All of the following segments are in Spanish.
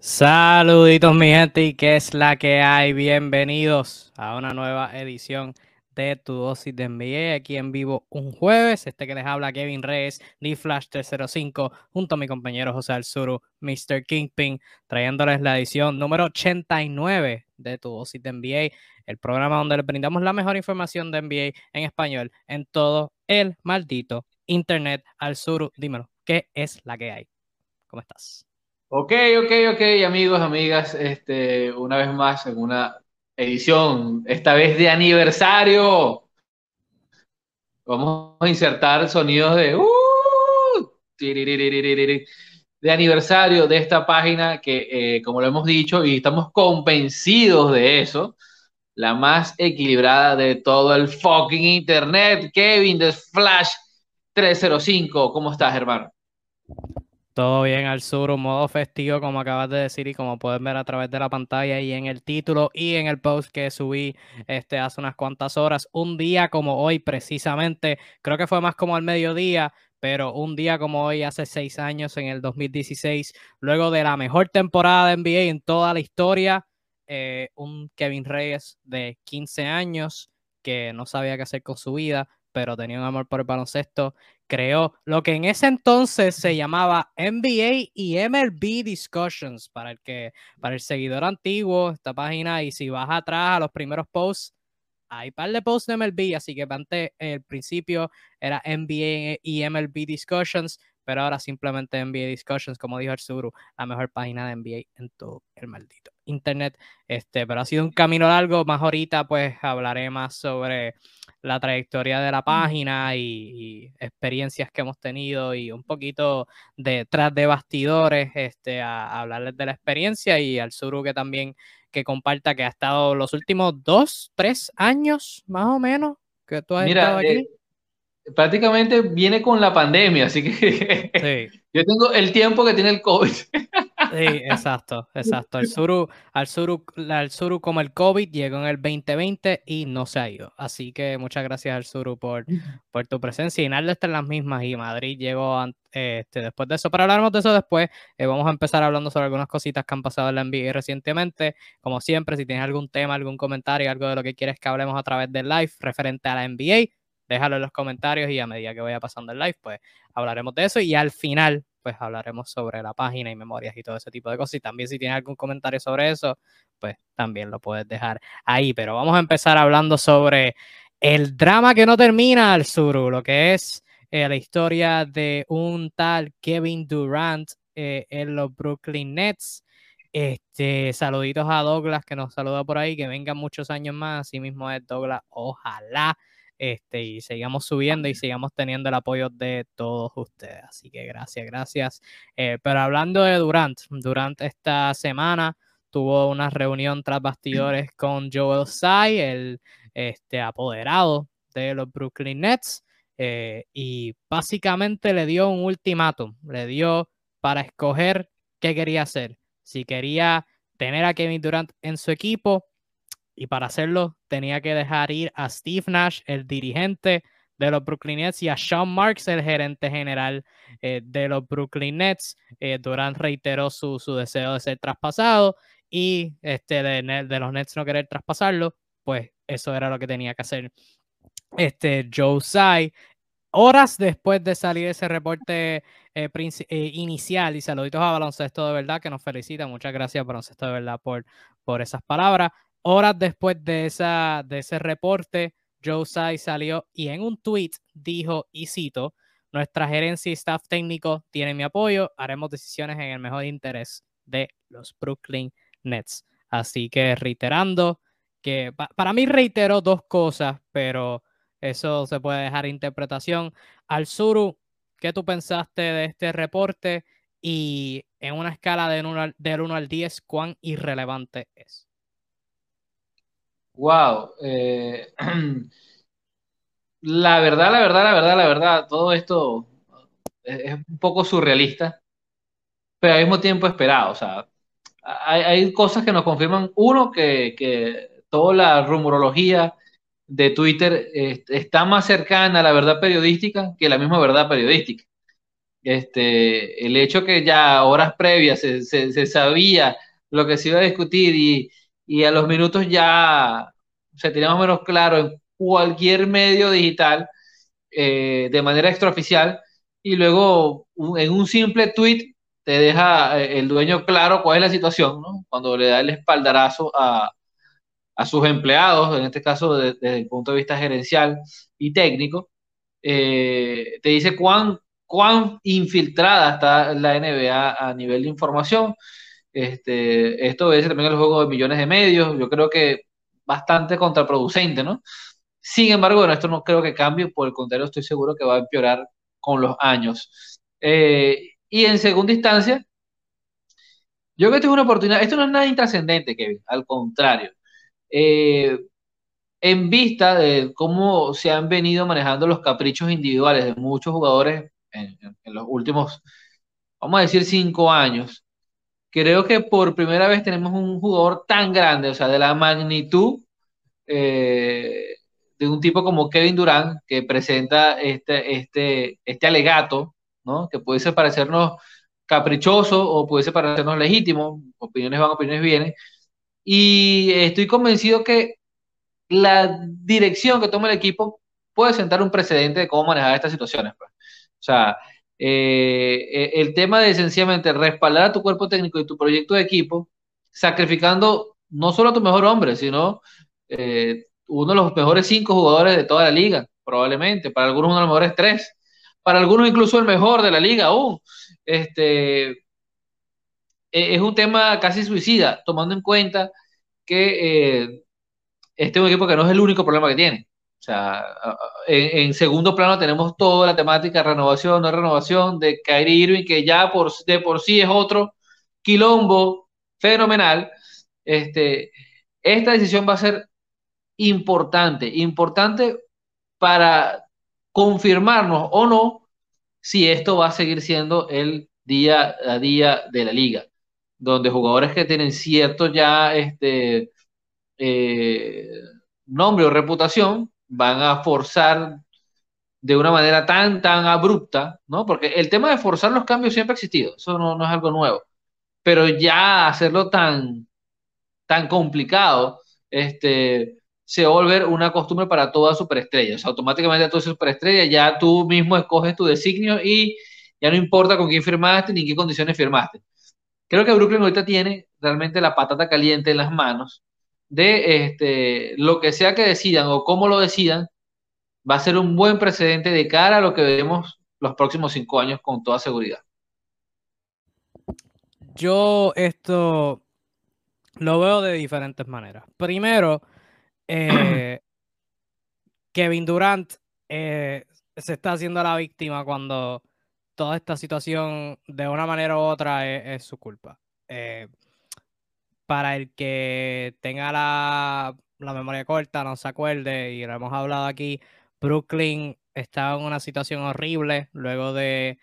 Saluditos mi gente y qué es la que hay. Bienvenidos a una nueva edición de Tu Dosis de NBA aquí en vivo un jueves. Este que les habla Kevin Reyes, de Flash 305, junto a mi compañero José Alzuru, Mr. Kingpin, trayéndoles la edición número 89 de Tu Dosis de NBA, el programa donde les brindamos la mejor información de NBA en español en todo el maldito internet. Alzuru, dímelo, ¿qué es la que hay? ¿Cómo estás? Ok, ok, ok, amigos, amigas, este, una vez más en una edición, esta vez de aniversario. Vamos a insertar sonidos de uh, de aniversario de esta página que, eh, como lo hemos dicho, y estamos convencidos de eso, la más equilibrada de todo el fucking internet. Kevin de Flash 305, ¿cómo estás, hermano? Todo bien al sur, un modo festivo, como acabas de decir, y como pueden ver a través de la pantalla y en el título y en el post que subí este, hace unas cuantas horas. Un día como hoy, precisamente, creo que fue más como al mediodía, pero un día como hoy, hace seis años, en el 2016, luego de la mejor temporada de NBA en toda la historia, eh, un Kevin Reyes de 15 años que no sabía qué hacer con su vida, pero tenía un amor por el baloncesto creó lo que en ese entonces se llamaba NBA y MLB Discussions para el que para el seguidor antiguo esta página y si vas atrás a los primeros posts hay par de posts de MLB así que antes el principio era NBA y MLB Discussions pero ahora simplemente NBA Discussions, como dijo Arzuru, la mejor página de NBA en todo el maldito internet. Este, pero ha sido un camino largo, más ahorita pues hablaré más sobre la trayectoria de la página y, experiencias que hemos tenido y un poquito detrás de bastidores, este, a, hablarles de la experiencia y al Suru que también que comparta que ha estado los últimos dos, tres años más o menos que tú has estado aquí. Eh, prácticamente viene con la pandemia, así que yo tengo el tiempo que tiene el COVID. Sí, exacto, exacto. Al Suru, al Suru, al Suru como el COVID llegó en el 2020 y no se ha ido. Así que muchas gracias al Suru por, por tu presencia. Y Naldo está en las mismas y Madrid llegó este, después de eso. Pero hablaremos de eso después. Eh, vamos a empezar hablando sobre algunas cositas que han pasado en la NBA recientemente. Como siempre, si tienes algún tema, algún comentario, algo de lo que quieres que hablemos a través del live referente a la NBA, déjalo en los comentarios y a medida que vaya pasando el live, pues hablaremos de eso. Y al final, pues hablaremos sobre la página y memorias y todo ese tipo de cosas. Y también si tienes algún comentario sobre eso, pues también lo puedes dejar ahí. Pero vamos a empezar hablando sobre el drama que no termina al sur, lo que es eh, la historia de un tal Kevin Durant eh, en los Brooklyn Nets. Este, saluditos a Douglas que nos saluda por ahí, que vengan muchos años más, así mismo es Douglas, ojalá este, y sigamos subiendo y sigamos teniendo el apoyo de todos ustedes. Así que gracias, gracias. Eh, pero hablando de Durant, Durant esta semana tuvo una reunión tras bastidores con Joel Tsai, el este, apoderado de los Brooklyn Nets, eh, y básicamente le dio un ultimátum, le dio para escoger qué quería hacer. Si quería tener a Kevin Durant en su equipo y para hacerlo tenía que dejar ir a Steve Nash, el dirigente de los Brooklyn Nets, y a Sean Marks, el gerente general eh, de los Brooklyn Nets. Eh, Durant reiteró su, deseo de ser traspasado y este, de, los Nets no querer traspasarlo, pues eso era lo que tenía que hacer este, Joe Tsai. Horas después de salir ese reporte eh, inicial, y saluditos a Baloncesto de Verdad, que nos felicita. Muchas gracias, Baloncesto de Verdad, por, por esas palabras. Horas después de, esa, de ese reporte, Joe Tsai salió y en un tweet dijo, y cito, nuestra gerencia y staff técnico tienen mi apoyo, haremos decisiones en el mejor interés de los Brooklyn Nets. Así que reiterando que para mí reiteró dos cosas, pero eso se puede dejar interpretación. Al Suru, ¿qué tú pensaste de este reporte? Y en una escala del 1 del 1 al 10, ¿cuán irrelevante es? Wow. Eh, la verdad, la verdad, la verdad, la verdad, todo esto es, un poco surrealista, pero al mismo tiempo esperado. O sea, hay, cosas que nos confirman, uno, que, toda la rumorología de Twitter está más cercana a la verdad periodística que la misma verdad periodística. Este, el hecho que ya horas previas se, se, sabía lo que se iba a discutir y, y, a los minutos ya se tenía más o menos claro en cualquier medio digital eh, de manera extraoficial y luego en un simple tweet te deja eh, el dueño claro cuál es la situación, ¿no? Cuando le da el espaldarazo a, a sus empleados, en este caso desde, el punto de vista gerencial y técnico, eh, te dice cuán, cuán infiltrada está la NBA a nivel de información. Este, esto obedece también el juego de millones de medios, yo creo que bastante contraproducente, ¿no? Sin embargo, bueno, esto no creo que cambie, por el contrario, estoy seguro que va a empeorar con los años. Eh, y en segunda instancia, yo creo que esto es una oportunidad, esto no es nada intrascendente, Kevin, al contrario. Eh, en vista de cómo se han venido manejando los caprichos individuales de muchos jugadores en, los últimos, vamos a decir, cinco años, creo que por primera vez tenemos un jugador tan grande, o sea, de la magnitud eh, de un tipo como Kevin Durant, que presenta este, este, este alegato, ¿no? que puede parecernos caprichoso o puede parecernos legítimo, opiniones van, opiniones vienen, y estoy convencido que la dirección que toma el equipo puede sentar un precedente de cómo manejar estas situaciones. Pues. O sea, eh, eh, el tema de sencillamente respaldar a tu cuerpo técnico y tu proyecto de equipo, sacrificando no solo a tu mejor hombre, sino eh, uno de los mejores cinco jugadores de toda la liga, probablemente, para algunos uno de los mejores tres, para algunos incluso el mejor de la liga aún. Este, e, es un tema casi suicida, tomando en cuenta que este es un equipo que no es el único problema que tiene. O sea, en, segundo plano tenemos toda la temática renovación, no renovación de Kyrie Irving, que ya de por sí es otro quilombo fenomenal. Este, esta decisión va a ser importante, importante para confirmarnos o no si esto va a seguir siendo el día a día de la liga, donde jugadores que tienen cierto ya este, eh, nombre o reputación van a forzar de una manera tan, tan abrupta, ¿no? Porque el tema de forzar los cambios siempre ha existido, eso no, es algo nuevo, pero ya hacerlo tan, tan complicado, este, se va a volver una costumbre para todas superestrellas. automáticamente todas superestrellas ya tú mismo escoges tu designio y ya no importa con quién firmaste ni en qué condiciones firmaste. Creo que Brooklyn ahorita tiene realmente la patata caliente en las manos de este, lo que sea que decidan o cómo lo decidan, va a ser un buen precedente de cara a lo que veremos los próximos cinco años con toda seguridad. Yo esto lo veo de diferentes maneras. Primero, eh, Kevin Durant eh, se está haciendo la víctima cuando toda esta situación de una manera u otra es, su culpa. Eh, para el que tenga la, memoria corta, no se acuerde, y lo hemos hablado aquí, Brooklyn estaba en una situación horrible luego de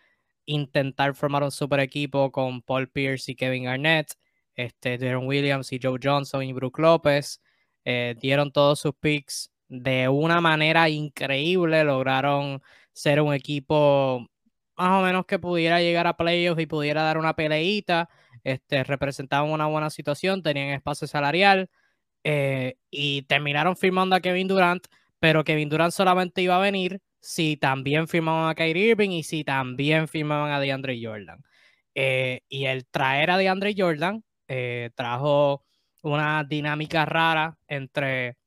intentar formar un super equipo con Paul Pierce y Kevin Garnett, este, Darren Williams y Joe Johnson y Brook López, eh, dieron todos sus picks de una manera increíble, lograron ser un equipo más o menos que pudiera llegar a playoffs y pudiera dar una peleita este, representaban una buena situación, tenían espacio salarial eh, y terminaron firmando a Kevin Durant, pero Kevin Durant solamente iba a venir si también firmaban a Kyrie Irving y si también firmaban a DeAndre Jordan. Eh, y el traer a DeAndre Jordan eh, trajo una dinámica rara entre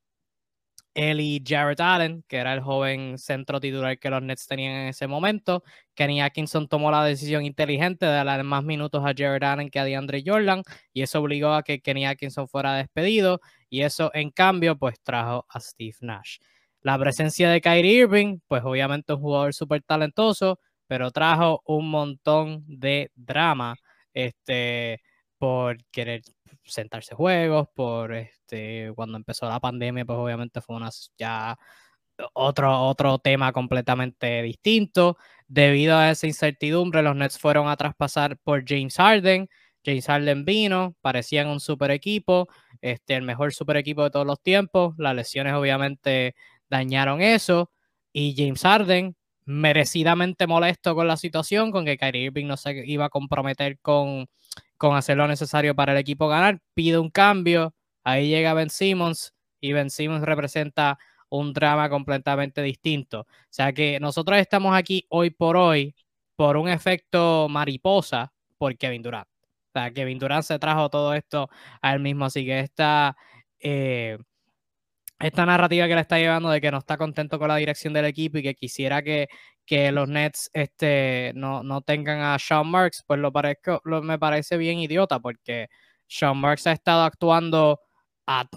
él y Jared Allen, que era el joven centro titular que los Nets tenían en ese momento. Kenny Atkinson tomó la decisión inteligente de darle más minutos a Jared Allen que a DeAndre Jordan, y eso obligó a que Kenny Atkinson fuera despedido, y eso en cambio pues trajo a Steve Nash. La presencia de Kyrie Irving, pues obviamente un jugador súper talentoso, pero trajo un montón de drama este, por querer sentarse juegos, por este, cuando empezó la pandemia, pues obviamente fue una, ya otro, otro tema completamente distinto. Debido a esa incertidumbre, los Nets fueron a traspasar por James Harden. James Harden vino, parecían un super equipo, este, el mejor super equipo de todos los tiempos. Las lesiones obviamente dañaron eso. Y James Harden merecidamente molesto con la situación, con que Kyrie Irving no se iba a comprometer con, con hacer lo necesario para el equipo ganar, pide un cambio, ahí llega Ben Simmons y Ben Simmons representa un drama completamente distinto. O sea que nosotros estamos aquí hoy por hoy por un efecto mariposa por Kevin Durant. O sea, Kevin Durant se trajo todo esto a él mismo, así que esta, eh, esta narrativa que le está llevando de que no está contento con la dirección del equipo y que quisiera que, que los Nets este, no, no tengan a Sean Marks, pues lo, parezco, lo me parece bien idiota porque Sean Marks ha estado actuando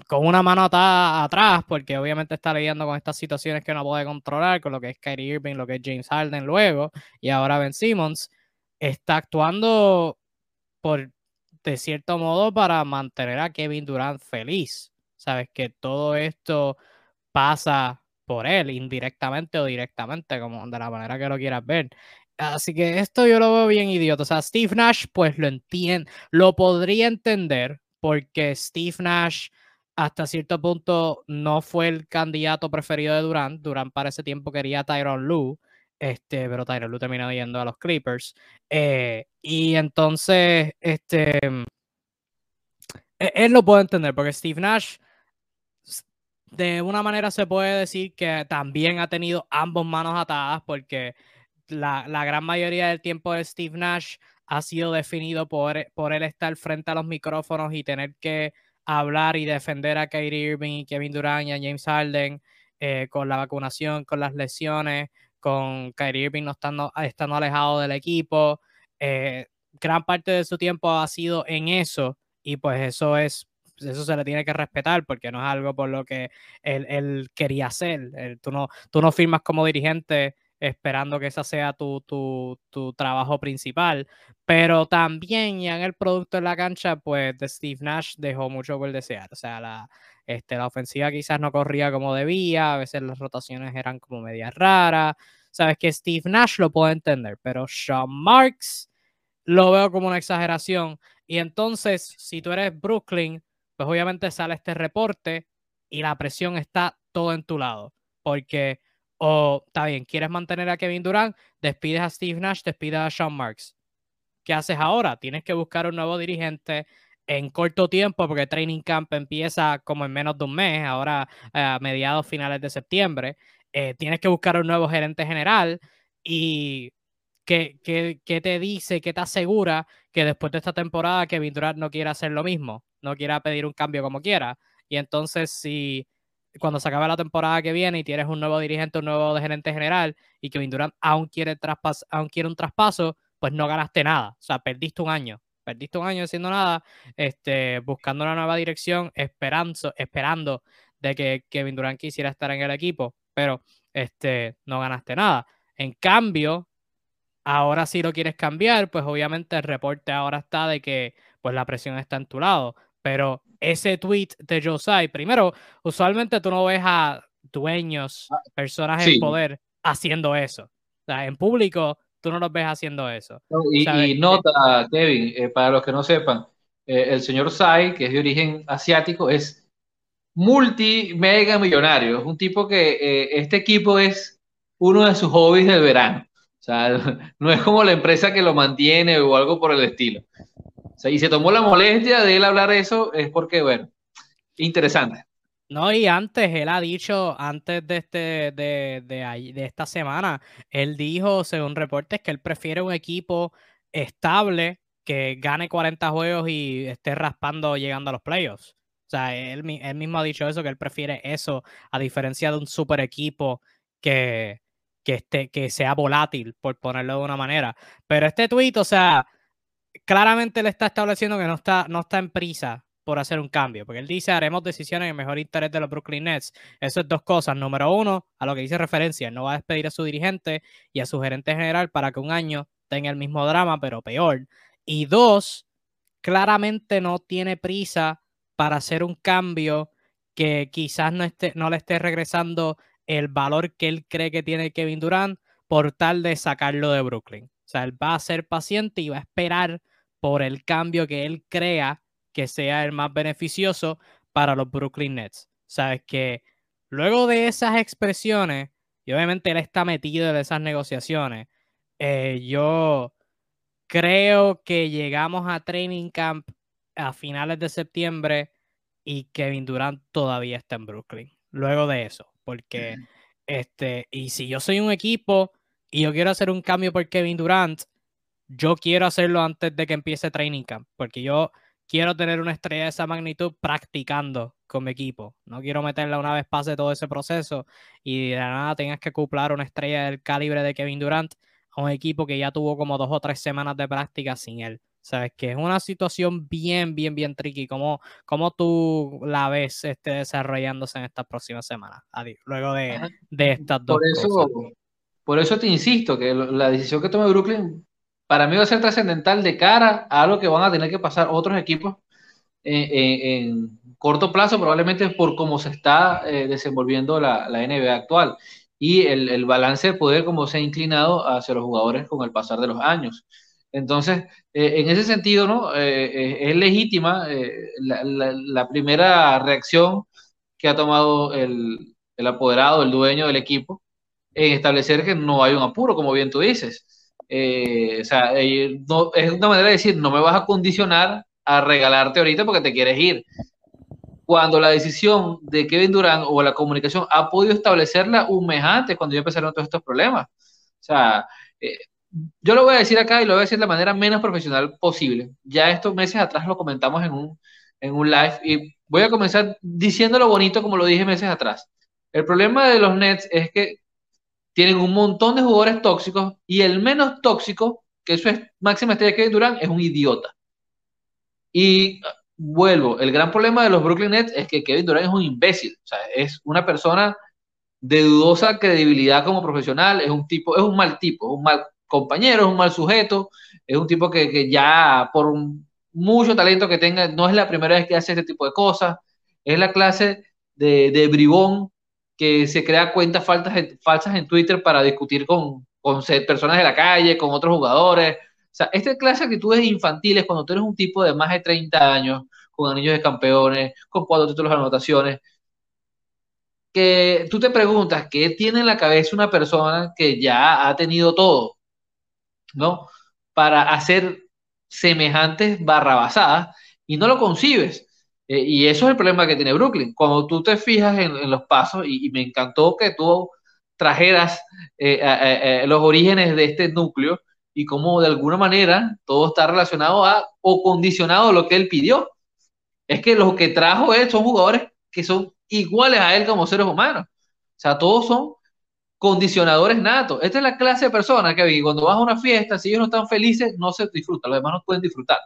con una mano atada atrás, porque obviamente está lidiando con estas situaciones que no puede controlar, con lo que es Kyrie Irving, lo que es James Harden luego, y ahora Ben Simmons, está actuando por, de cierto modo para mantener a Kevin Durant feliz. Sabes que todo esto pasa por él, indirectamente o directamente, como de la manera que lo quieras ver. Así que esto yo lo veo bien idiota. O sea, Steve Nash, pues lo entiende, lo podría entender, porque Steve Nash hasta cierto punto no fue el candidato preferido de Durant. Durant para ese tiempo quería a Tyron Lue, este, pero Tyron Lue terminó yendo a los Clippers. Eh, y entonces, este, e-, él lo puede entender, porque Steve Nash, de una manera se puede decir que también ha tenido ambos manos atadas, porque la, la gran mayoría del tiempo de Steve Nash ha sido definido por, por él estar frente a los micrófonos y tener que hablar y defender a Kyrie Irving Kevin Durant y James Harden eh, con la vacunación, con las lesiones, con Kyrie Irving no estando, estando alejado del equipo. Eh, gran parte de su tiempo ha sido en eso y pues eso es eso se le tiene que respetar porque no es algo por lo que él, quería hacer. tú, no, tú no firmas como dirigente esperando que ese sea tu, tu, tu, trabajo principal. Pero también ya en el producto en la cancha, pues de Steve Nash dejó mucho por desear. O sea, la, este, la ofensiva quizás no corría como debía, a veces las rotaciones eran como medias raras. Sabes que Steve Nash lo puedo entender, pero Sean Marks lo veo como una exageración. Y entonces, si tú eres Brooklyn, pues obviamente sale este reporte y la presión está todo en tu lado. Porque o está bien, quieres mantener a Kevin Durant, despides a Steve Nash, despides a Sean Marks. ¿Qué haces ahora? Tienes que buscar un nuevo dirigente en corto tiempo, porque Training Camp empieza como en menos de un mes, ahora a mediados finales de septiembre. Eh, tienes que buscar un nuevo gerente general y ¿qué, qué, te dice, qué te asegura que después de esta temporada Kevin Durant no quiera hacer lo mismo, no quiera pedir un cambio como quiera? Y entonces si cuando se acabe la temporada que viene y tienes un nuevo dirigente, un nuevo gerente general y que Durant aún quiere, traspas aún quiere un traspaso, pues no ganaste nada. O sea, perdiste un año. Perdiste un año haciendo nada, este, buscando una nueva dirección, esperando, esperando de que Kevin Durant quisiera estar en el equipo, pero este, no ganaste nada. En cambio, ahora si lo quieres cambiar, pues obviamente el reporte ahora está de que pues la presión está en tu lado. Pero ese tweet de Josai, primero, usualmente tú no ves a dueños, ah, personas en poder haciendo eso. O sea, en público tú no los ves haciendo eso. y, nota, Kevin, eh, para los que no sepan, eh, el señor Sai, que es de origen asiático, es multi mega millonario. Es un tipo que eh, este equipo es uno de sus hobbies del verano. O sea, no es como la empresa que lo mantiene o algo por el estilo y se tomó la molestia de él hablar eso, es porque, bueno, interesante. No, y antes, él ha dicho, antes de, este, de, de, de esta semana, él dijo, según reportes, que él prefiere un equipo estable que gane 40 juegos y esté raspando llegando a los playoffs. O sea, él, él, mismo ha dicho eso, que él prefiere eso, a diferencia de un super equipo que, que, que sea volátil, por ponerlo de una manera. Pero este tweet, o sea, claramente le está estableciendo que no está, no está en prisa por hacer un cambio, porque él dice haremos decisiones en el mejor interés de los Brooklyn Nets. Eso es dos cosas. Número uno, a lo que dice referencia, no va a despedir a su dirigente y a su gerente general para que un año tenga el mismo drama, pero peor. Y dos, claramente no tiene prisa para hacer un cambio que quizás no, esté, no le esté regresando el valor que él cree que tiene Kevin Durant por tal de sacarlo de Brooklyn. O sea, él va a ser paciente y va a esperar por el cambio que él crea que sea el más beneficioso para los Brooklyn Nets. Sabes que luego de esas expresiones, y obviamente él está metido en esas negociaciones. Eh, yo creo que llegamos a Training Camp a finales de septiembre y Kevin Durant todavía está en Brooklyn. Luego de eso, porque este, y si yo soy un equipo y yo quiero hacer un cambio por Kevin Durant, yo quiero hacerlo antes de que empiece Training Camp, porque yo quiero tener una estrella de esa magnitud practicando con mi equipo. No quiero meterla una vez pase todo ese proceso y de nada tengas que acoplar una estrella del calibre de Kevin Durant a un equipo que ya tuvo como dos o tres semanas de práctica sin él. Sabes que es una situación bien, bien, bien tricky. ¿Cómo, cómo tú la ves este, desarrollándose en estas próximas semanas, luego de, de estas dos por eso, Por eso te insisto que la decisión que tome Brooklyn para mí va a ser trascendental de cara a lo que van a tener que pasar otros equipos en, corto plazo, probablemente por cómo se está eh, desenvolviendo la, NBA actual y el, balance de poder como se ha inclinado hacia los jugadores con el pasar de los años. Entonces, eh, en ese sentido, ¿no? Eh, es legítima la, primera reacción que ha tomado el apoderado, el dueño del equipo, en establecer que no hay un apuro, como bien tú dices. o sea, no, es una manera de decir, no me vas a condicionar a regalarte ahorita porque te quieres ir. Cuando la decisión de Kevin Durant o la comunicación ha podido establecerla un mes antes, cuando ya empezaron todos estos problemas. O sea, eh, yo lo voy a decir acá y lo voy a decir de la manera menos profesional posible. Ya estos meses atrás lo comentamos en un, en un live y voy a comenzar diciendo lo bonito como lo dije meses atrás. El problema de los Nets es que tienen un montón de jugadores tóxicos y el menos tóxico, que eso es máxima estrella Kevin Durant, es un idiota. Y vuelvo, el gran problema de los Brooklyn Nets es que Kevin Durant es un imbécil, o sea, es una persona de dudosa credibilidad como profesional, es un tipo, es un mal tipo, un mal compañero, es un mal sujeto, es un tipo que, que ya por mucho talento que tenga, no es la primera vez que hace este tipo de cosas, es la clase de bribón que se crea cuentas falsas, falsas en Twitter para discutir con, con personas de la calle, con otros jugadores, o sea, esta clase de actitudes infantiles, cuando tú eres un tipo de más de 30 años, con anillos de campeones, con cuatro títulos de anotaciones, que tú te preguntas qué tiene en la cabeza una persona que ya ha tenido todo, ¿no? Para hacer semejantes barrabasadas y no lo concibes. Eh, y eso es el problema que tiene Brooklyn. Cuando tú te fijas en, los pasos, y, me encantó que tú trajeras eh, los orígenes de este núcleo, y cómo de alguna manera todo está relacionado a o condicionado a lo que él pidió. Es que los que trajo él son jugadores que son iguales a él como seres humanos. O sea, todos son condicionadores natos. Esta es la clase de personas que cuando vas a una fiesta, si ellos no están felices, no se disfrutan, los demás no pueden disfrutar.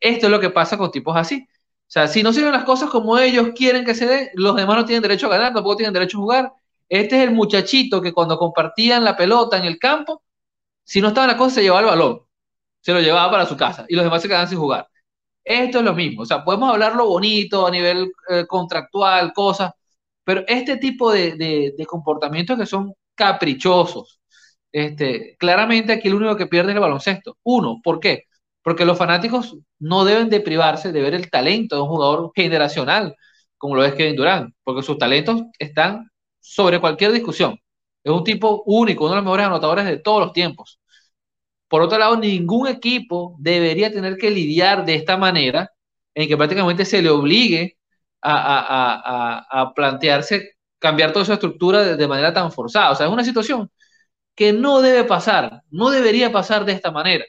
esto es lo que pasa con tipos así. O sea, si no sirven las cosas como ellos quieren que se den, los demás no tienen derecho a ganar, tampoco tienen derecho a jugar. Este es el muchachito que cuando compartían la pelota en el campo, si no estaba la cosa, se llevaba el balón, se lo llevaba para su casa y los demás se quedaban sin jugar. Esto es lo mismo, o sea, podemos hablar lo bonito a nivel eh, contractual, cosas, pero este tipo de, de, comportamientos que son caprichosos, este, claramente aquí el único que pierde es el baloncesto. Uno, ¿por qué? Porque los fanáticos no deben de privarse de ver el talento de un jugador generacional, como lo es Kevin Durant, porque sus talentos están sobre cualquier discusión. Es un tipo único, uno de los mejores anotadores de todos los tiempos. Por otro lado, ningún equipo debería tener que lidiar de esta manera, en que prácticamente se le obligue a, plantearse cambiar toda su estructura de, manera tan forzada. O sea, es una situación que no debe pasar, no debería pasar de esta manera,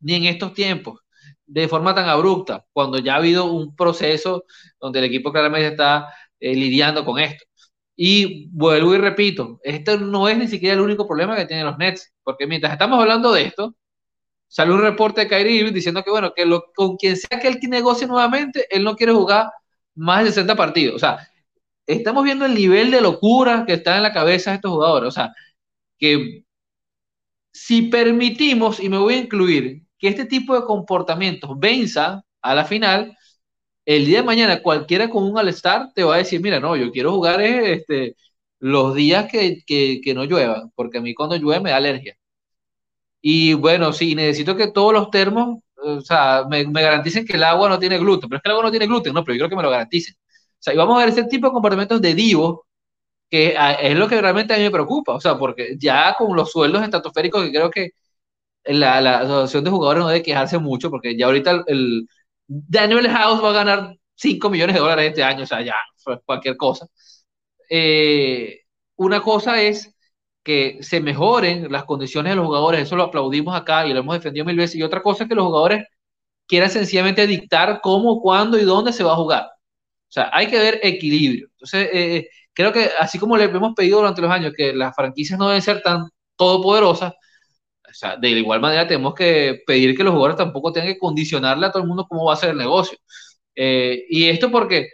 ni en estos tiempos, de forma tan abrupta, cuando ya ha habido un proceso donde el equipo claramente está eh, lidiando con esto. Y vuelvo y repito, este no es ni siquiera el único problema que tienen los Nets, porque mientras estamos hablando de esto, sale un reporte de Kyrie Irving diciendo que, bueno, que lo, con quien sea que él negocie nuevamente, él no quiere jugar más de 60 partidos. O sea, estamos viendo el nivel de locura que está en la cabeza de estos jugadores. O sea, que si permitimos, y me voy a incluir, que este tipo de comportamientos venza a la final, el día de mañana cualquiera con un All-Star te va a decir, mira, no, yo quiero jugar este, los días que, que, no llueva, porque a mí cuando llueve me da alergia. Y bueno, sí, necesito que todos los termos, o sea, me, me, garanticen que el agua no tiene gluten, pero es que el agua no tiene gluten, no, pero yo creo que me lo garanticen. O sea, y vamos a ver ese tipo de comportamientos de divos que es lo que realmente a mí me preocupa, o sea, porque ya con los sueldos estratosféricos que creo que la, la asociación de jugadores no debe quejarse mucho, porque ya ahorita el, Daniel House va a ganar 5 millones de dólares este año, o sea, ya, cualquier cosa. Eh, una cosa es que se mejoren las condiciones de los jugadores, eso lo aplaudimos acá y lo hemos defendido mil veces, y otra cosa es que los jugadores quieran sencillamente dictar cómo, cuándo y dónde se va a jugar. O sea, hay que ver equilibrio. Entonces, eh, creo que así como le hemos pedido durante los años que las franquicias no deben ser tan todopoderosas, o sea, de igual manera tenemos que pedir que los jugadores tampoco tengan que condicionarle a todo el mundo cómo va a ser el negocio. Eh, y esto porque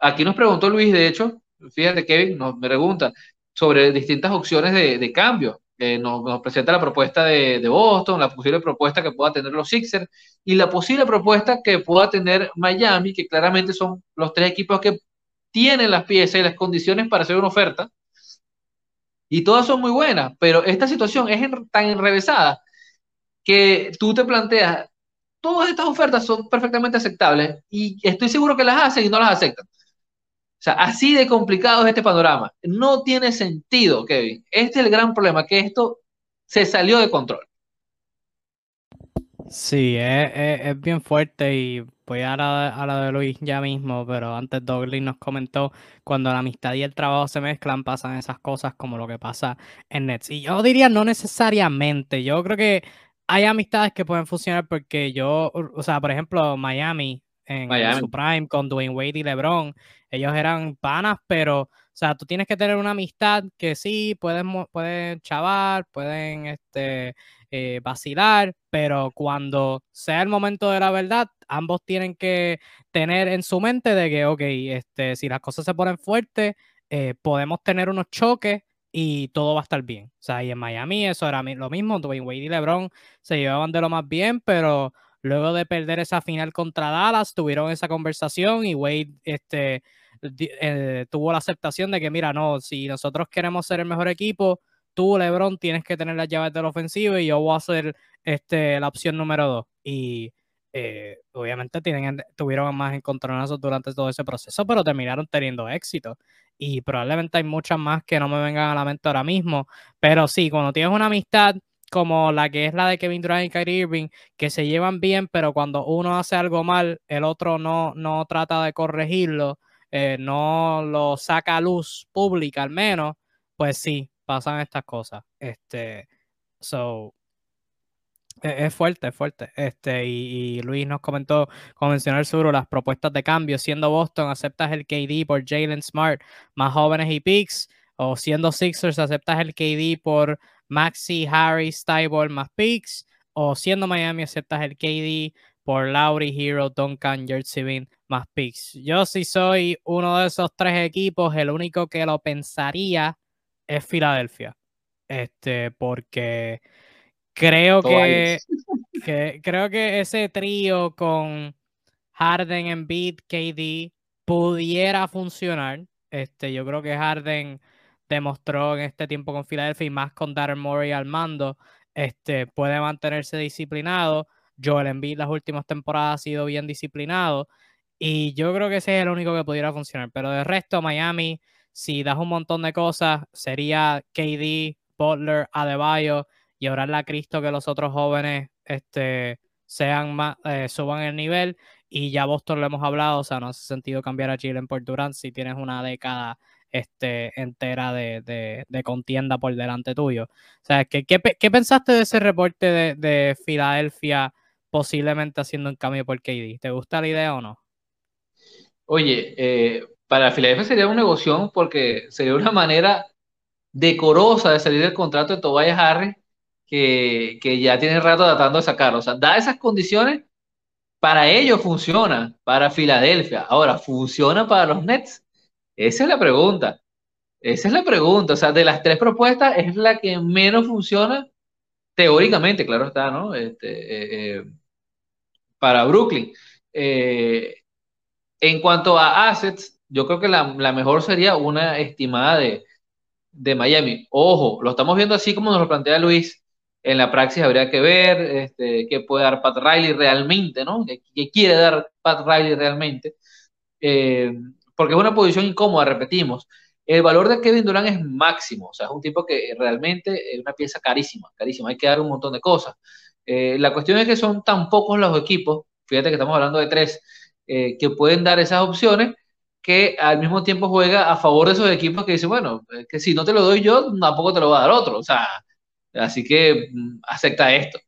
aquí nos preguntó Luis, de hecho, fíjate Kevin, nos me pregunta sobre distintas opciones de, de cambio. Eh, nos, presenta la propuesta de, de, Boston, la posible propuesta que pueda tener los Sixers y la posible propuesta que pueda tener Miami, que claramente son los tres equipos que tienen las piezas y las condiciones para hacer una oferta. Y todas son muy buenas, pero esta situación es tan enrevesada que tú te planteas, todas estas ofertas son perfectamente aceptables y estoy seguro que las hacen y no las aceptan. O sea, así de complicado es este panorama. No tiene sentido, Kevin. Este es el gran problema, que esto se salió de control. Sí, es, bien fuerte y voy a a la de Luis ya mismo, pero antes Douglas nos comentó, cuando la amistad y el trabajo se mezclan, pasan esas cosas como lo que pasa en Nets. Y yo diría no necesariamente, yo creo que hay amistades que pueden funcionar porque yo, o sea, por ejemplo, Miami, en su prime con Dwayne Wade y LeBron. Ellos eran panas, pero, o sea, tú tienes que tener una amistad que sí, pueden, pueden chavar, pueden este, eh, vacilar, pero cuando sea el momento de la verdad, ambos tienen que tener en su mente de que, ok, este, si las cosas se ponen fuertes, eh, podemos tener unos choques y todo va a estar bien. O sea, y en Miami eso era lo mismo, Dwayne Wade y LeBron se llevaban de lo más bien, pero Luego de perder esa final contra Dallas, tuvieron esa conversación y Wade este, eh, tuvo la aceptación de que, mira, no, si nosotros queremos ser el mejor equipo, tú, LeBron, tienes que tener las llaves del ofensivo y yo voy a ser este, la opción número dos. Y eh, obviamente tienen, tuvieron más encontronazos durante todo ese proceso, pero terminaron teniendo éxito. Y probablemente hay muchas más que no me vengan a la mente ahora mismo. Pero sí, cuando tienes una amistad como la que es la de Kevin Durant y Kyrie Irving, que se llevan bien, pero cuando uno hace algo mal, el otro no, no trata de corregirlo, eh, no lo saca a luz pública al menos, pues sí, pasan estas cosas. Este, so, e, es fuerte, es fuerte. Este, y, Luis nos comentó, como mencionó el sur, las propuestas de cambio. Siendo Boston, aceptas el KD por Jalen Smart, más jóvenes y picks. O siendo Sixers, aceptas el KD por Maxi, Harry, Styball más picks, o siendo Miami aceptas el KD por Lowry, Hero, Duncan, Jersey más picks. Yo si soy uno de esos tres equipos, el único que lo pensaría es Filadelfia. Este, porque creo que, que, creo que ese trío con Harden, Embiid, KD pudiera funcionar. Este, yo creo que Harden demostró en este tiempo con Filadelfia y más con Darren Murray al mando, este, puede mantenerse disciplinado. Joel Embiid las últimas temporadas ha sido bien disciplinado y yo creo que ese es el único que pudiera funcionar. Pero de resto, Miami, si das un montón de cosas, sería KD, Butler, Adebayo y orarle a Cristo que los otros jóvenes este, sean más, eh, suban el nivel. Y ya Boston lo hemos hablado, o sea, no hace sentido cambiar a Chile por Durant si tienes una década este, entera de, contienda por delante tuyo. O sea, ¿qué, qué, pensaste de ese reporte de, Filadelfia posiblemente haciendo un cambio por KD? ¿Te gusta la idea o no? Oye, eh, para Filadelfia sería un negocio porque sería una manera decorosa de salir del contrato de Tobias Harris que, que ya tiene rato tratando de sacarlo. O sea, da esas condiciones, para ellos funciona, para Filadelfia. Ahora, ¿funciona para los Nets? Esa es la pregunta. Esa es la pregunta. O sea, de las tres propuestas es la que menos funciona teóricamente, claro está, ¿no? Este, eh, eh, para Brooklyn. Eh, en cuanto a assets, yo creo que la, mejor sería una estimada de, Miami. Ojo, lo estamos viendo así como nos lo plantea Luis. En la praxis habría que ver este, qué puede dar Pat Riley realmente, ¿no? ¿Qué, quiere dar Pat Riley realmente? porque es una posición incómoda, repetimos. El valor de Kevin Durant es máximo, o sea, es un tipo que realmente es una pieza carísima, carísima, hay que dar un montón de cosas. Eh, la cuestión es que son tan pocos los equipos, fíjate que estamos hablando de tres, eh, que pueden dar esas opciones, que al mismo tiempo juega a favor de esos equipos que dicen, bueno, que si no te lo doy yo, tampoco te lo va a dar otro, o sea, así que mm, acepta esto.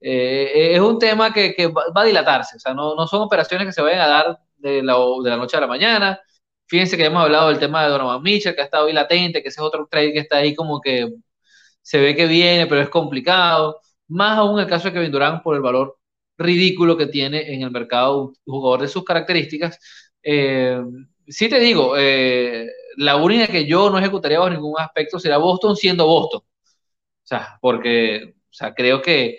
Eh, es un tema que, va a dilatarse, o sea, no, no, son operaciones que se vayan a dar de la, de la, noche a la mañana. Fíjense que hemos hablado del tema de Donovan Mitchell, que ha estado ahí latente, que ese es otro trade que está ahí como que se ve que viene, pero es complicado. Más aún el caso de Kevin Durant por el valor ridículo que tiene en el mercado un jugador de sus características. Eh, sí te digo, eh, la única que yo no ejecutaría bajo ningún aspecto será Boston siendo Boston. O sea, porque o sea, creo que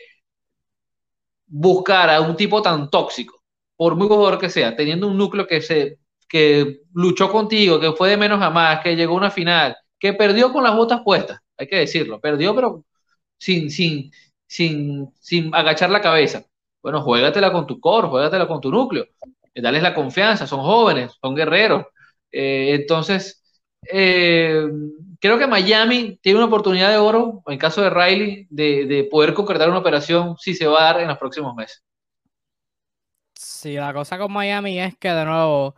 buscar a un tipo tan tóxico, por muy jugador que sea, teniendo un núcleo que se que luchó contigo, que fue de menos a más, que llegó a una final, que perdió con las botas puestas, hay que decirlo, perdió pero sin, sin, sin, sin agachar la cabeza. Bueno, juégatela con tu core, juégatela con tu núcleo, dales la confianza, son jóvenes, son guerreros. Eh, entonces, eh, creo que Miami tiene una oportunidad de oro, en caso de Riley, de, de, poder concretar una operación si se va a dar en los próximos meses. Sí, la cosa con Miami es que de nuevo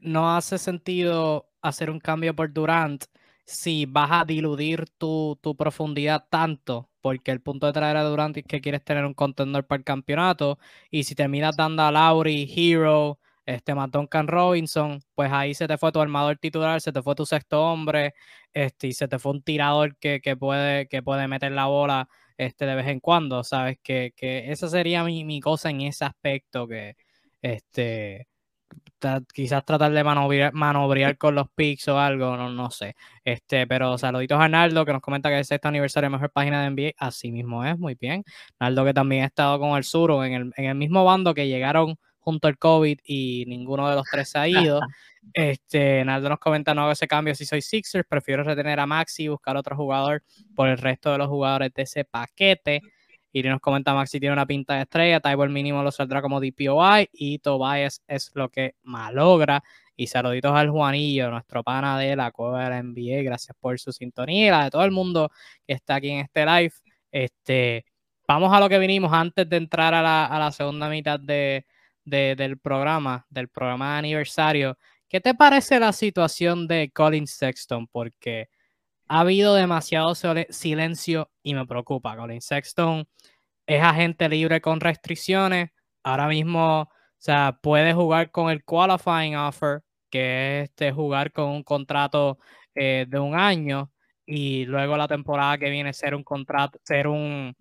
no hace sentido hacer un cambio por Durant si vas a diluir tu profundidad tanto, porque el punto de traer a Durant es que quieres tener un contendor para el campeonato, y si terminas dando a Lowry, Hero, este, Duncan Robinson, pues ahí se te fue tu armador titular, se te fue tu sexto hombre, este, y se te fue un tirador que, que puede, que puede meter la bola este, de vez en cuando, ¿sabes? Que, que esa sería mi, mi, cosa en ese aspecto, que este, quizás tratar de manobrear, con los picks o algo, no, no sé. Este, pero saluditos a Arnaldo que nos comenta que es este aniversario de mejor página de NBA. Así mismo es, muy bien. Arnaldo que también ha estado con el Suro en el, en el mismo bando que llegaron junto al COVID y ninguno de los tres se ha ido. Este, Naldo nos comenta, no hago ese cambio si soy Sixers, prefiero retener a Maxi y buscar otro jugador por el resto de los jugadores de ese paquete. Y nos comenta Maxi tiene una pinta de estrella, Tybor mínimo lo saldrá como DPOI y Tobias es lo que malogra. Y saluditos al Juanillo, nuestro pana de la cueva de la NBA. Gracias por su sintonía y la de todo el mundo que está aquí en este live. Este, vamos a lo que vinimos antes de entrar a la, a la segunda mitad de, del programa, del programa de aniversario. ¿Qué te parece la situación de Colin Sexton? Porque ha habido demasiado silencio y me preocupa. Colin Sexton es agente libre con restricciones. Ahora mismo, o sea, puede jugar con el qualifying offer, que es este, jugar con un contrato eh, de un año y luego la temporada que viene ser un contrato, ser un,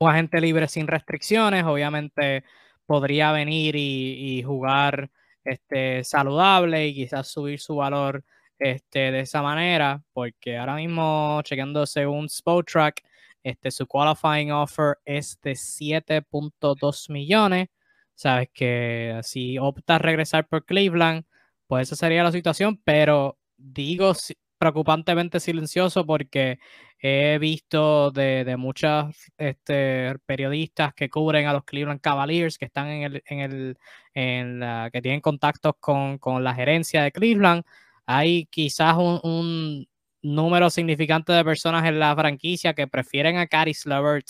agente libre sin restricciones. Obviamente podría venir y, jugar este, saludable y quizás subir su valor este, de esa manera, porque ahora mismo, chequeando según Spotrack, este, su qualifying offer es de 7.2 millones. Sabes que si opta a regresar por Cleveland, pues esa sería la situación, pero digo preocupantemente silencioso porque he visto de, de muchos este, periodistas que cubren a los Cleveland Cavaliers, que están en el, en el, en la, que tienen contactos con, con, la gerencia de Cleveland. Hay quizás un, número significante de personas en la franquicia que prefieren a Caris Levert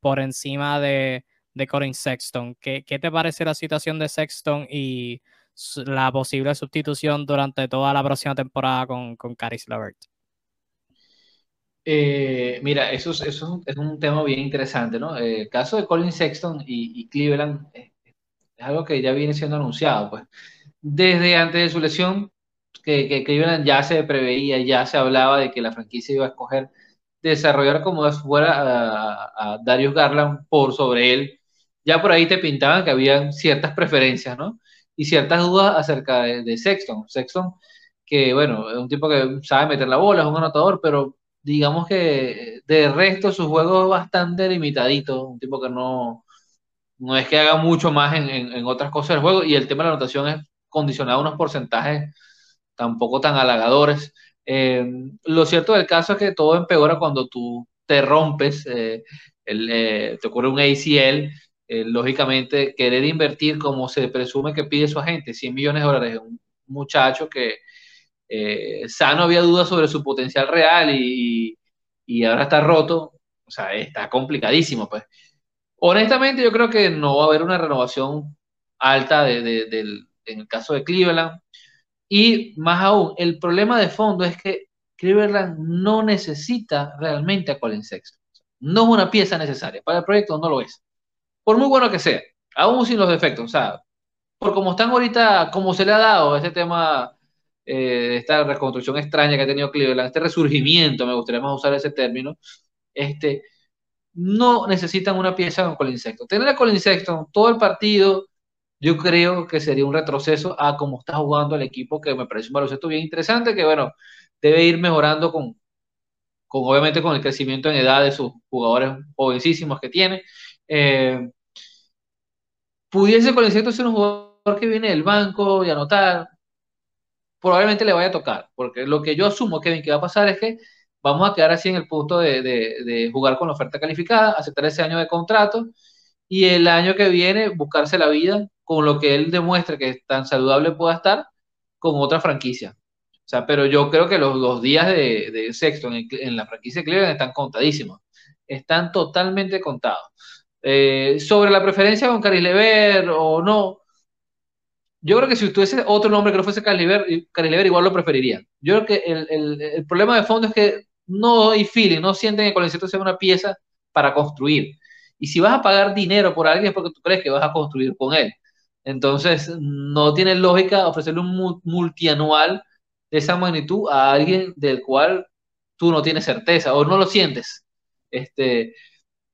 por encima de, de Corin Sexton. ¿Qué, ¿Qué, te parece la situación de Sexton y la posible sustitución durante toda la próxima temporada con, con Caris Levert? Eh, mira, eso, es, eso es un tema bien interesante, ¿no? Eh, el caso de Colin Sexton y, Cleveland eh, es algo que ya viene siendo anunciado, pues. Desde antes de su lesión, que, Cleveland ya se preveía, ya se hablaba de que la franquicia iba a escoger desarrollar como fuera a, Darius Garland por sobre él. Ya por ahí te pintaban que había ciertas preferencias, ¿no? Y ciertas dudas acerca de, de Sexton. Sexton, que bueno, es un tipo que sabe meter la bola, es un anotador, pero digamos que de resto su juego es bastante limitadito, un tipo que no, no es que haga mucho más en, otras cosas del juego y el tema de la anotación es condicionado a unos porcentajes tampoco tan halagadores. Eh, lo cierto del caso es que todo empeora cuando tú te rompes, eh, eh, te ocurre un ACL, lógicamente querer invertir como se presume que pide su agente, 100 millones de dólares, un muchacho que Sano había dudas sobre su potencial real y, y, ahora está roto. O sea, está complicadísimo, pues. Honestamente, yo creo que no va a haber una renovación alta de, del, en el caso de Cleveland. Y más aún, el problema de fondo es que Cleveland no necesita realmente a Colin Sexton. No es una pieza necesaria. Para el proyecto no lo es. Por muy bueno que sea, aún sin los defectos. O sea, por como están ahorita, como se le ha dado ese tema, eh, esta reconstrucción extraña que ha tenido Cleveland, este resurgimiento, me gustaría más usar ese término, este, no necesitan una pieza con Colin Sexton. Tener a Colin Sexton todo el partido, yo creo que sería un retroceso a cómo está jugando el equipo, que me parece un baloncesto bien interesante, que bueno, debe ir mejorando con, con obviamente con el crecimiento en edad de sus jugadores jovencísimos que tiene. Eh, pudiese Colin Sexton ser un jugador que viene del banco y anotar, probablemente le vaya a tocar, porque lo que yo asumo, Kevin, que va a pasar es que vamos a quedar así en el punto de, de jugar con la oferta calificada, aceptar ese año de contrato y el año que viene buscarse la vida con lo que él demuestre que tan saludable pueda estar con otra franquicia. O sea, pero yo creo que los, los días de, de sexto en, la franquicia de Cleveland están contadísimos. Están totalmente contados. Eh, sobre la preferencia con Caris Lever o no, yo creo que si tuviese otro nombre que no fuese Caris Lever, igual lo preferiría. Yo creo que el, el, el, problema de fondo es que no hay feeling, no sienten que Colin sea una pieza para construir. Y si vas a pagar dinero por alguien es porque tú crees que vas a construir con él. Entonces, no tiene lógica ofrecerle un multianual de esa magnitud a alguien del cual tú no tienes certeza o no lo sientes. Este,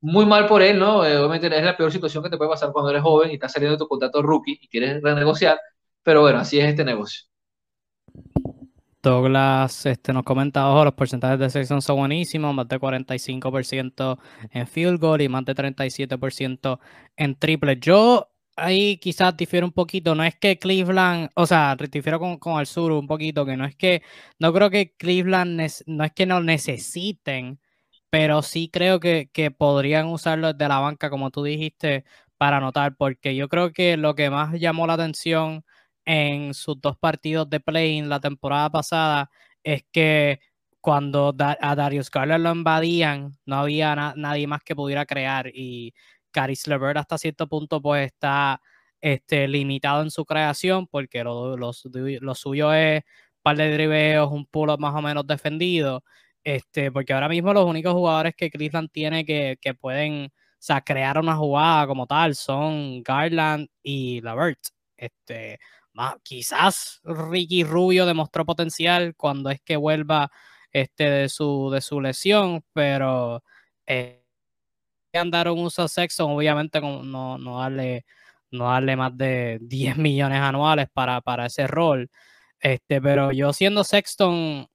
muy mal por él, ¿no? Eh, obviamente es la peor situación que te puede pasar cuando eres joven y estás saliendo de tu contrato rookie y quieres renegociar, pero bueno, así es este negocio. Douglas este, nos comenta, ojo, los porcentajes de sección son buenísimos, más de 45% en field goal y más de 37% en triple. Yo ahí quizás difiere un poquito. No es que Cleveland, o sea, difiero con, con el sur un poquito, que no es que, no creo que Cleveland, no es que no necesiten, pero sí creo que, que podrían usarlo desde la banca, como tú dijiste, para anotar, porque yo creo que lo que más llamó la atención en sus dos partidos de play en la temporada pasada es que cuando a Darius Garland lo invadían, no había nadie más que pudiera crear y Caris LeVert hasta cierto punto pues está este, limitado en su creación porque lo, suyo es un par de driveos, un pull-up más o menos defendido, este, porque ahora mismo los únicos jugadores que Cleveland tiene que, que pueden sea, crear una jugada como tal son Garland y LeVert. Este, quizás Ricky Rubio demostró potencial cuando es que vuelva este, de, su, de su lesión, pero... Eh, andar un uso sexo, obviamente no, no, darle, no darle más de 10 millones anuales para, para ese rol. Este, pero yo siendo Sexton,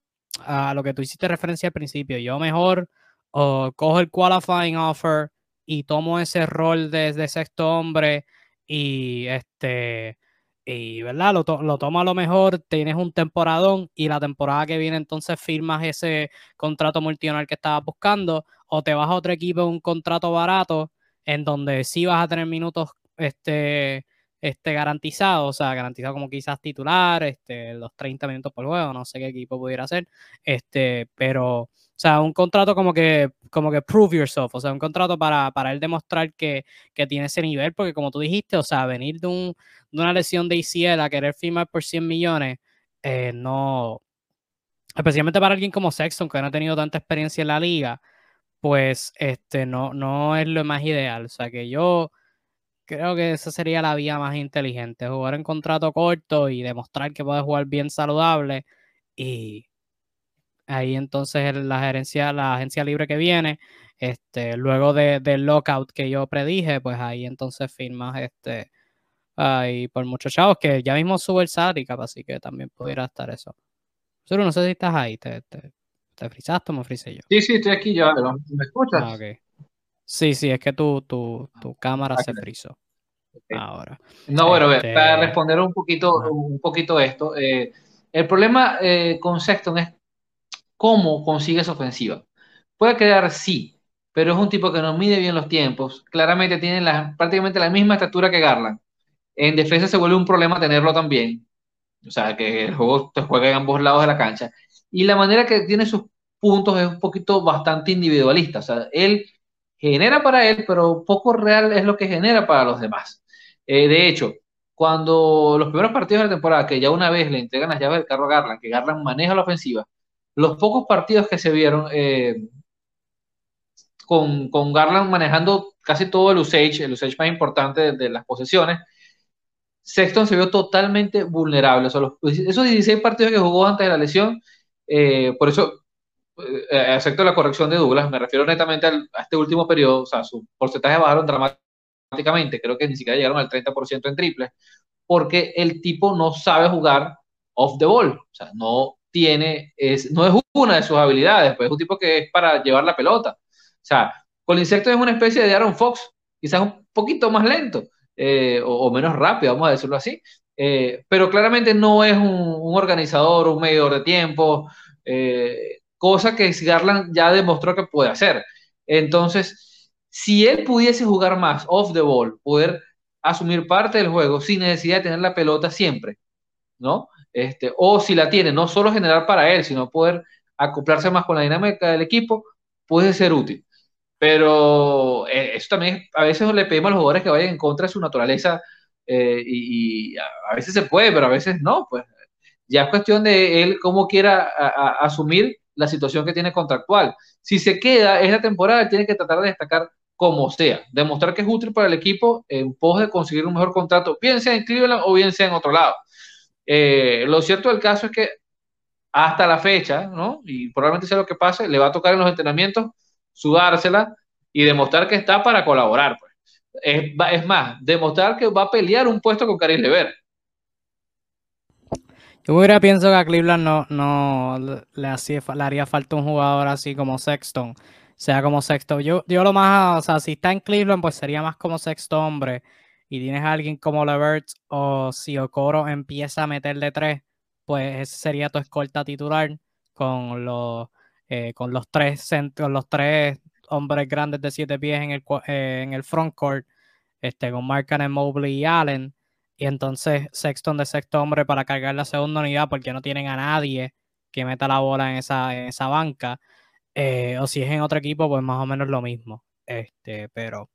a lo que tú hiciste referencia al principio, yo mejor o cojo el qualifying offer y tomo ese rol de, de sexto hombre y este y verdad lo, lo toma a lo mejor tienes un temporadón y la temporada que viene entonces firmas ese contrato multinacional que estabas buscando o te vas a otro equipo un contrato barato en donde sí vas a tener minutos este, este garantizados, o sea, garantizado como quizás titular, este, los 30 minutos por juego, no sé qué equipo pudiera ser, este, pero, o sea, un contrato como que, como que prove yourself, o sea, un contrato para, para él demostrar que, que tiene ese nivel, porque como tú dijiste, o sea, venir de, un, de una lesión de ICL a querer firmar por 100 millones, eh, no, especialmente para alguien como Sexton, que no ha tenido tanta experiencia en la liga, pues este, no, no es lo más ideal. O sea que yo creo que esa sería la vía más inteligente, jugar en contrato corto y demostrar que puedes jugar bien saludable y ahí entonces la gerencia, la agencia libre que viene, este, luego de, del lockout que yo predije, pues ahí entonces firmas este ahí por muchos chavos que ya mismo sube el salary así que también pudiera estar eso. Solo no sé si estás ahí, te, te, ¿Te frisaste o me frisé yo? Sí, sí, estoy aquí ya. ¿Me escuchas? Ah, Sí, sí, es que tu, tu, tu cámara se frizó. Ahora. No, bueno, este... para responder un poquito, un poquito esto, eh, el problema eh, con Sexton es cómo consigue esa ofensiva. Puede crear, sí, pero es un tipo que no mide bien los tiempos. Claramente tiene la, prácticamente la misma estatura que Garland. En defensa se vuelve un problema tenerlo también. O sea, que el juego te juega en ambos lados de la cancha. Y la manera que tiene sus puntos es un poquito bastante individualista. O sea, él genera para él, pero poco real es lo que genera para los demás. Eh, de hecho, cuando los primeros partidos de la temporada, que ya una vez le entregan las llaves del carro a Garland, que Garland maneja la ofensiva, los pocos partidos que se vieron eh, con, con, Garland manejando casi todo el usage, el usage más importante de, las posesiones, Sexton se vio totalmente vulnerable. O esos 16 partidos que jugó antes de la lesión, eh, por eso, eh, excepto la corrección de Douglas, me refiero netamente a este último periodo, o sea, sus porcentajes bajaron dramáticamente, creo que ni siquiera llegaron al 30% en triples, porque el tipo no sabe jugar off the ball, o sea, no tiene, es, no es una de sus habilidades, pues es un tipo que es para llevar la pelota. O sea, con insecto es una especie de Aaron Fox, quizás un poquito más lento eh, o, menos rápido, vamos a decirlo así, eh, pero claramente no es un, organizador, un medidor de tiempo, eh, cosa que Garland ya demostró que puede hacer. Entonces, si él pudiese jugar más off the ball, poder asumir parte del juego sin necesidad de tener la pelota siempre, ¿no? Este, o si la tiene, no solo generar para él, sino poder acoplarse más con la dinámica del equipo, puede ser útil. Pero eh, eso también a veces le pedimos a los jugadores que vayan en contra de su naturaleza eh, y, a veces se puede, pero a veces no. Pues ya es cuestión de él cómo quiera asumir la situación que tiene contractual. Si se queda esta temporada, tiene que tratar de destacar como sea, demostrar que es útil para el equipo en pos de conseguir un mejor contrato, bien sea en Cleveland o bien sea en otro lado. Eh, lo cierto del caso es que hasta la fecha, ¿no? Y probablemente sea lo que pase, le va a tocar en los entrenamientos sudársela y demostrar que está para colaborar. Pues. Es, más, demostrar que va a pelear un puesto con Caris Lever. Yo hubiera pienso que a Cleveland no, no le, hacía, le haría falta un jugador así como Sexton, sea como sexto. Yo, yo lo más, o sea, si está en Cleveland, pues sería más como sexto hombre y tienes a alguien como Levert o si Okoro empieza a meterle tres, pues ese sería tu escolta titular con los, eh, con los tres con los tres hombres grandes de siete pies en el, eh, en el frontcourt, este, con Markkanen, Mobley y Allen. Y entonces Sexton de sexto hombre para cargar la segunda unidad porque no tienen a nadie que meta la bola en esa, en esa banca. Eh, o si es en otro equipo, pues más o menos lo mismo. Este, pero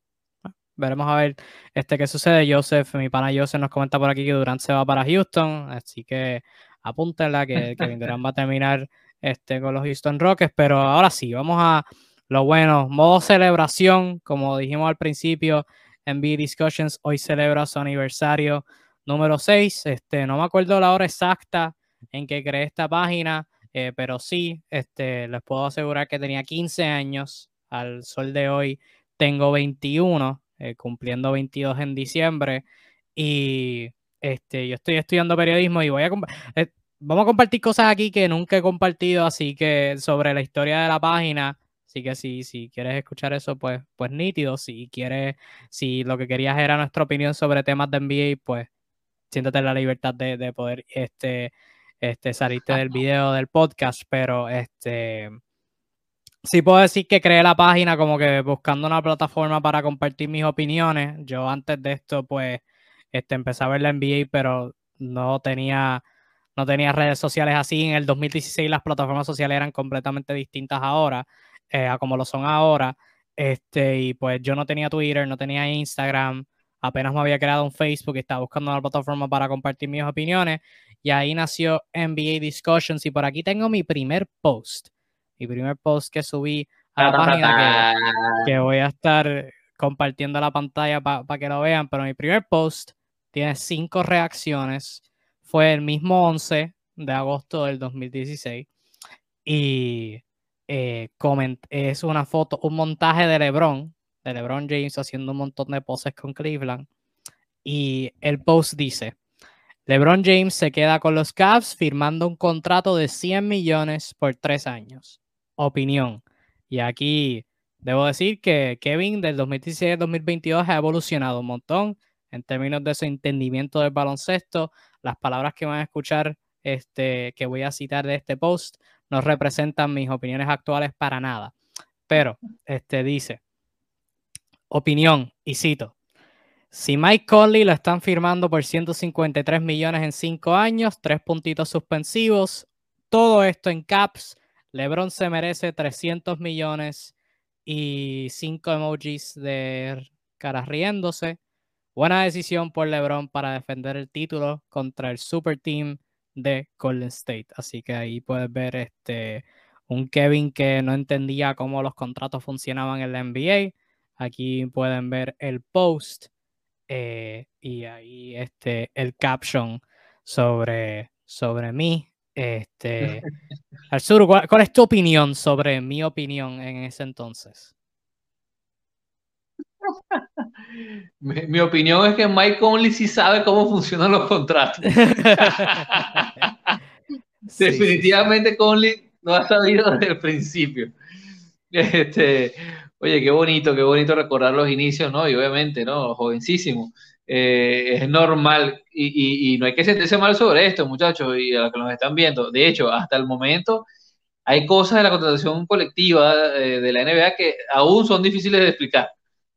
veremos a ver este, qué sucede. Joseph, mi pana Joseph nos comenta por aquí que Durant se va para Houston, así que apúntenla que Kevin Durant va a terminar este, con los Houston Rockets, pero ahora sí, vamos a lo bueno, modo celebración, como dijimos al principio, NBA Discussions hoy celebra su aniversario número 6, este, no me acuerdo la hora exacta en que creé esta página, eh, pero sí, este, les puedo asegurar que tenía 15 años, al sol de hoy tengo 21, eh, cumpliendo 22 en diciembre. Y este, yo estoy estudiando periodismo y voy a... Eh, vamos a compartir cosas aquí que nunca he compartido, así que sobre la historia de la página. Así que si, si quieres escuchar eso, pues, pues nítido. Si quieres, si lo que querías era nuestra opinión sobre temas de NBA, pues siéntate la libertad de, de poder este, este, salirte del video, del podcast, pero este sí puedo decir que creé la página como que buscando una plataforma para compartir mis opiniones. Yo antes de esto, pues, este, empecé a ver la NBA, pero no tenía, no tenía redes sociales así. En el 2016 las plataformas sociales eran completamente distintas ahora, eh, a como lo son ahora. Este, y pues yo no tenía Twitter, no tenía Instagram, apenas me había creado un Facebook y estaba buscando una plataforma para compartir mis opiniones. Y ahí nació NBA Discussions. Y por aquí tengo mi primer post mi primer post que subí a la página que, voy a estar compartiendo la pantalla para que lo vean, pero mi primer post tiene cinco reacciones. Fue el mismo 11 de agosto del 2016 y eh, es una foto, un montaje de LeBron, de LeBron James haciendo un montón de poses con Cleveland y el post dice, LeBron James se queda con los Cavs firmando un contrato de 100 millones por tres años opinión. Y aquí debo decir que Kevin del 2016 al 2022 ha evolucionado un montón en términos de su entendimiento del baloncesto. Las palabras que van a escuchar, este, que voy a citar de este post, no representan mis opiniones actuales para nada. Pero este dice, opinión, y cito, Si Mike Conley lo están firmando por 153 millones en cinco años, tres puntitos suspensivos, todo esto en caps, LeBron se merece 300 millones y cinco emojis de caras riéndose. Buena decisión por LeBron para defender el título contra el super team de Golden State. Así que ahí puedes ver este un Kevin que no entendía cómo los contratos funcionaban en la NBA. Aquí pueden ver el post eh, y ahí este, el caption sobre, sobre mí. Este, Arzuru, ¿cuál, ¿cuál, es tu opinión sobre mi opinión en ese entonces? mi, mi, opinión es que Mike Conley sí sabe cómo funcionan los contratos. sí, Definitivamente sí. Conley no ha sabido desde el principio. Este, oye, qué bonito, qué bonito recordar los inicios, ¿no? Y obviamente, ¿no? Jovencísimo. Eh, es normal y, no hay que sentirse mal sobre esto, muchachos, y a los que nos están viendo. De hecho, hasta el momento hay cosas de la contratación colectiva eh, de la NBA que aún son difíciles de explicar.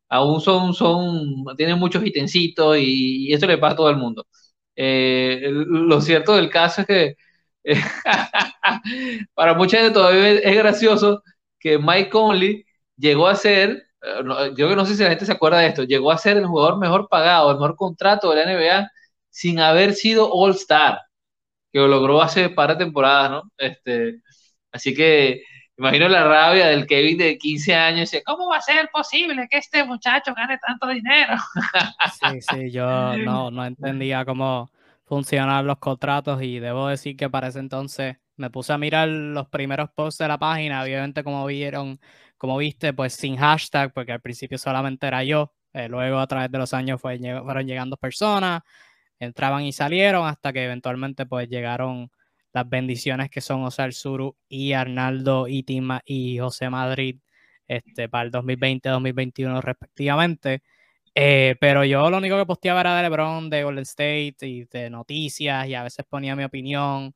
Aún son, son, tienen muchos itencitos y, y esto le pasa a todo el mundo. Eh, lo cierto del caso es que para mucha gente todavía es gracioso que Mike Conley llegó a ser, yo que no sé si la gente se acuerda de esto, llegó a ser el jugador mejor pagado, el mejor contrato de la NBA sin haber sido All Star, que lo logró hace par de temporadas, ¿no? Este, así que imagino la rabia del Kevin de 15 años, y ¿cómo va a ser posible que este muchacho gane tanto dinero? Sí, sí, yo no, no entendía cómo funcionar los contratos y debo decir que para ese entonces me puse a mirar los primeros posts de la página, obviamente como vieron, como viste, pues sin hashtag, porque al principio solamente era yo, eh, luego a través de los años fue, fueron llegando personas, entraban y salieron hasta que eventualmente pues llegaron las bendiciones que son Osar Suru y Arnaldo y, Tima, y José Madrid este, para el 2020-2021 respectivamente. Eh, pero yo lo único que posteaba era de LeBron, de Golden State y de noticias y a veces ponía mi opinión,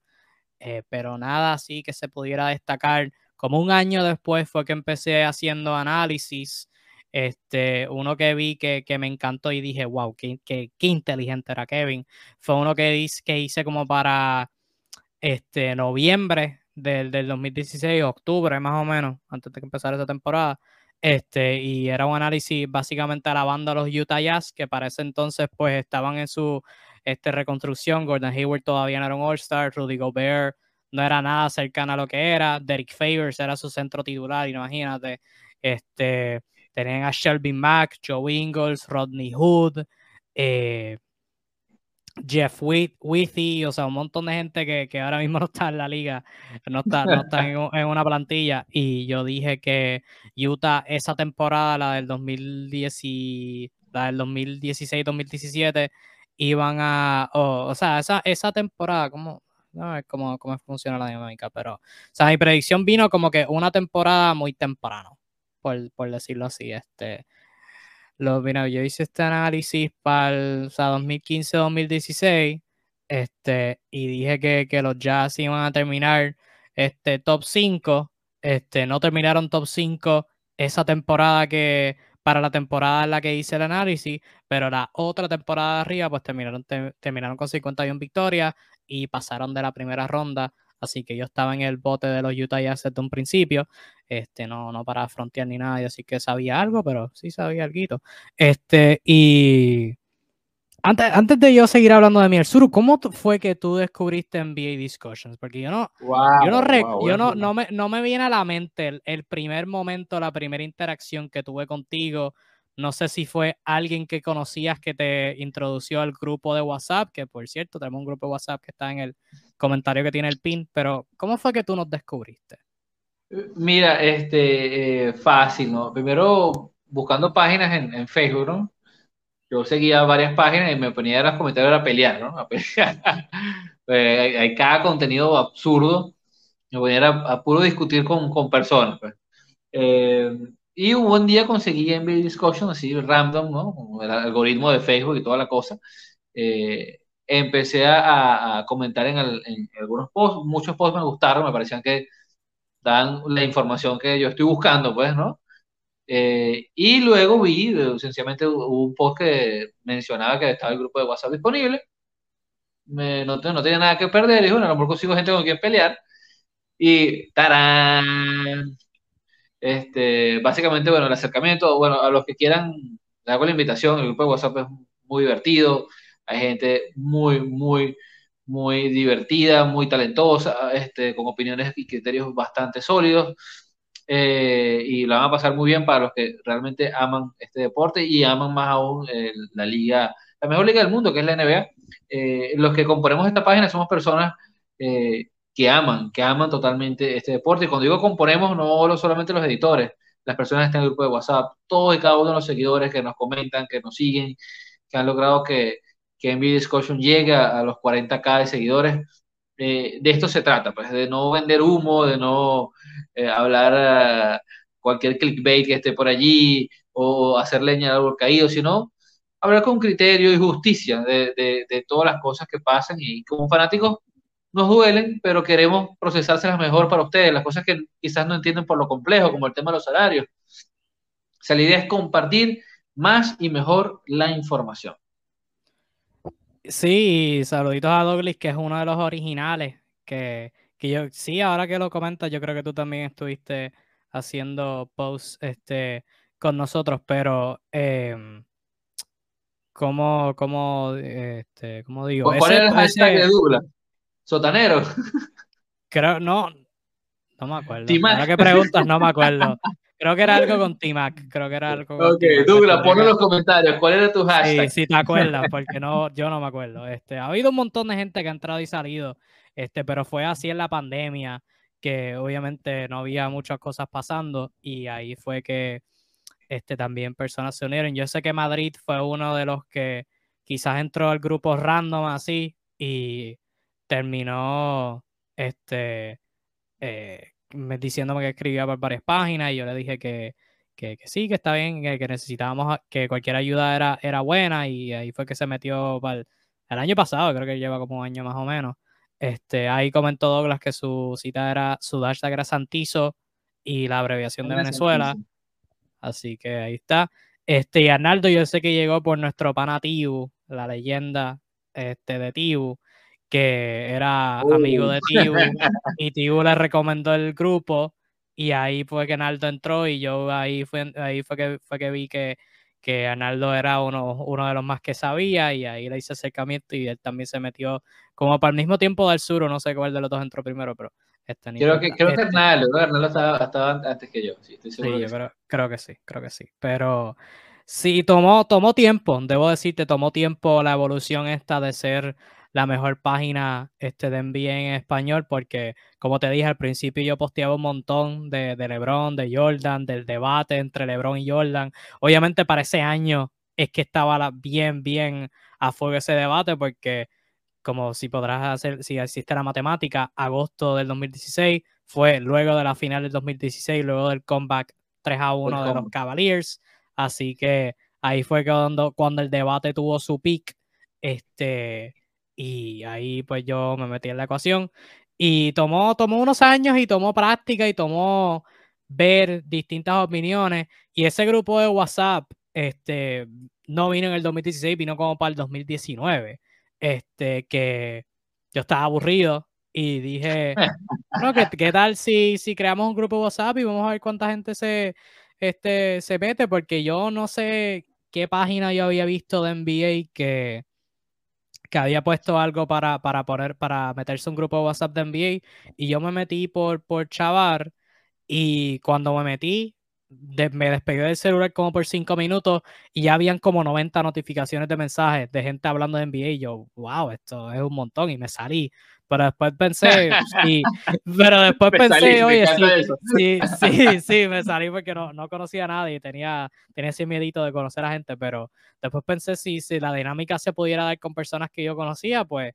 eh, pero nada así que se pudiera destacar. Como un año después fue que empecé haciendo análisis, este, uno que vi que, que me encantó y dije, wow, qué, qué, qué, inteligente era Kevin. Fue uno que, que hice como para este, noviembre del, del 2016, octubre más o menos, antes de que empezara esa temporada. Este, y era un análisis básicamente alabando a los Utah Jazz, que para ese entonces pues estaban en su este, reconstrucción. Gordon Hayward todavía no era un All-Star, Rudy Gobert no era nada cercano a lo que era, Derek Favors era su centro titular, imagínate. Este, tenían a Shelby Mack, Joe Ingles, Rodney Hood, eh, Jeff Withy, o sea, un montón de gente que, que, ahora mismo no está en la liga, no está, no está en, una plantilla. Y yo dije que Utah, esa temporada, la del 2010 y, la del 2016-2017, iban a, o sea, esa, esa temporada, ¿cómo, no, cómo, cómo funciona la dinámica, pero, o sea, mi predicción vino como que una temporada muy temprano, por, por decirlo así, este, lo, mira, yo hice este análisis para o sea, 2015-2016 este, y dije que, que, los Jazz iban a terminar este, top 5. Este, no terminaron top 5 esa temporada que para la temporada en la que hice el análisis, pero la otra temporada de arriba pues terminaron, te, terminaron con 51 victorias y pasaron de la primera ronda así que yo estaba en el bote de los Utah Jazz desde un principio, este, no, no para frontear ni nada, así que sabía algo, pero sí sabía algo. Este, y antes, antes de yo seguir hablando de mi Suru, ¿cómo fue que tú descubriste NBA Discussions? Porque yo no, wow, yo no, rec, wow, yo no, no, me, no me viene a la mente el, el primer momento, la primera interacción que tuve contigo, no sé si fue alguien que conocías que te introdució al grupo de WhatsApp, que por cierto, tenemos un grupo de WhatsApp que está en el comentario que tiene el pin, pero ¿cómo fue que tú nos descubriste? Mira, este, eh, fácil, ¿no? Primero, buscando páginas en, en, Facebook, ¿no? Yo seguía varias páginas y me ponía a los comentarios a pelear, ¿no? A pelear. pues, hay, cada contenido absurdo. Me ponía a, a puro discutir con, con personas, pues. Eh, y un buen día conseguí en Discussion, así random, ¿no? El algoritmo de Facebook y toda la cosa. Eh, empecé a, a comentar en, el, en, algunos posts, muchos posts me gustaron, me parecían que dan la información que yo estoy buscando, pues, ¿no? Eh, y luego vi, sencillamente hubo un post que mencionaba que estaba el grupo de WhatsApp disponible. Me, no, no tenía nada que perder, y bueno, a lo mejor consigo gente con quien pelear. Y ¡tarán! Este, básicamente, bueno, el acercamiento, bueno, a los que quieran, le hago la invitación, el grupo de WhatsApp es muy divertido, hay gente muy, muy, muy divertida, muy talentosa, este, con opiniones y criterios bastante sólidos. Eh, y la van a pasar muy bien para los que realmente aman este deporte y aman más aún la liga, la mejor liga del mundo, que es la NBA. Eh, los que componemos esta página somos personas eh, que aman, que aman totalmente este deporte. Y cuando digo componemos, no solamente los editores, las personas que están en el grupo de WhatsApp, todos y cada uno de los seguidores que nos comentan, que nos siguen, que han logrado que, que NBA Discussion llegue a, los 40k de seguidores. de esto se trata, pues, de no vender humo, de no eh, hablar uh, cualquier clickbait que esté por allí o hacer leña al árbol caído, sino hablar con criterio y justicia de, de, de, todas las cosas que pasan y como fanáticos nos duelen, pero queremos procesárselas mejor para ustedes, las cosas que quizás no entienden por lo complejo, como el tema de los salarios. O sea, la idea es compartir más y mejor la información. Sí, saluditos a Douglas, que es uno de los originales, que que yo, sí, ahora que lo comentas, yo creo que tú también estuviste haciendo posts este, con nosotros, pero eh, ¿cómo, cómo, este, ¿cómo digo? ¿Cuál es el hashtag de Douglas? ¿Sotanero? Creo, no, no me acuerdo. Ahora que preguntas, no me acuerdo. Creo que era algo con Timac. Creo que era algo con Ok, Douglas, pon en los comentarios cuál era tu hashtag. Sí, sí, te acuerdas, porque no, yo no me acuerdo. Este, ha habido un montón de gente que ha entrado y salido este, pero fue así en la pandemia, que obviamente no había muchas cosas pasando y ahí fue que este, también personas se unieron. Yo sé que Madrid fue uno de los que quizás entró al grupo random así y terminó este, eh, diciéndome que escribía por varias páginas y yo le dije que, que, sí, que está bien, que, necesitábamos, que cualquier ayuda era, era buena y ahí fue que se metió para el, el año pasado, creo que lleva como un año más o menos. Este, ahí comentó Douglas que su cita era, su hashtag era Santizo y la abreviación de Venezuela. Así que ahí está. Este, y Arnaldo, yo sé que llegó por nuestro pana Tibu, la leyenda este, de Tibu, que era amigo de Tibu, y Tibu le recomendó el grupo, y ahí fue que Arnaldo entró, y yo ahí fue, ahí fue que fue que vi que que Arnaldo era uno, uno de los más que sabía y ahí le hice acercamiento y él también se metió como para el mismo tiempo del sur, no sé cuál de los dos entró primero, pero este creo que, creo que este Arnaldo, Arnaldo estaba, antes que yo, sí, estoy seguro. Sí, yo creo, creo, que sí, creo que sí, pero sí, tomó, tomó tiempo, debo decirte, tomó tiempo la evolución esta de ser la mejor página este, de NBA en español, porque como te dije al principio, yo posteaba un montón de, de LeBron, de Jordan, del debate entre LeBron y Jordan. Obviamente para ese año es que estaba bien, bien a fuego ese debate, porque como si podrás hacer, si existe la matemática, agosto del 2016 fue luego de la final del 2016, luego del comeback 3 a 1 de los Cavaliers. Así que ahí fue cuando, cuando el debate tuvo su peak. Este, y ahí pues yo me metí en la ecuación. Y tomó, tomó unos años y tomó práctica y tomó ver distintas opiniones. Y ese grupo de WhatsApp este, no vino en el 2016, vino como para el 2019, este, que yo estaba aburrido y dije, no, ¿qué, ¿qué, tal si, si creamos un grupo de WhatsApp y vamos a ver cuánta gente se, este, se mete? Porque yo no sé qué página yo había visto de NBA que, que había puesto algo para, para poner, para meterse un grupo de WhatsApp de NBA y yo me metí por, por chavar y cuando me metí me despegué del celular como por cinco minutos y ya habían como 90 notificaciones de mensajes de gente hablando de NBA y yo, wow, esto es un montón y me salí. Pero después pensé, sí, pero después pensé, oye, sí, sí, sí, me salí porque no, no conocía a nadie y tenía, tenía ese miedito de conocer a gente, pero después pensé si, si la dinámica se pudiera dar con personas que yo conocía, pues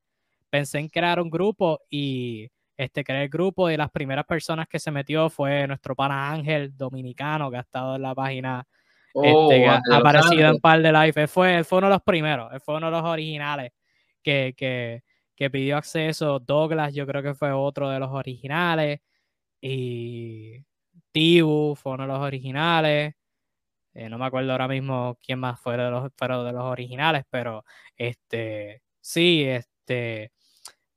pensé en crear un grupo y este, el grupo y las primeras personas que se metió fue nuestro pana Ángel dominicano que ha estado en la página este, oh, que ha aparecido en par de live. fue, fue uno de los primeros, fue uno de los originales que, que, que pidió acceso. Douglas, yo creo que fue otro de los originales. Y Tibu fue uno de los originales. Eh, no me acuerdo ahora mismo quién más fue de los, fueron de los originales, pero este, sí, este,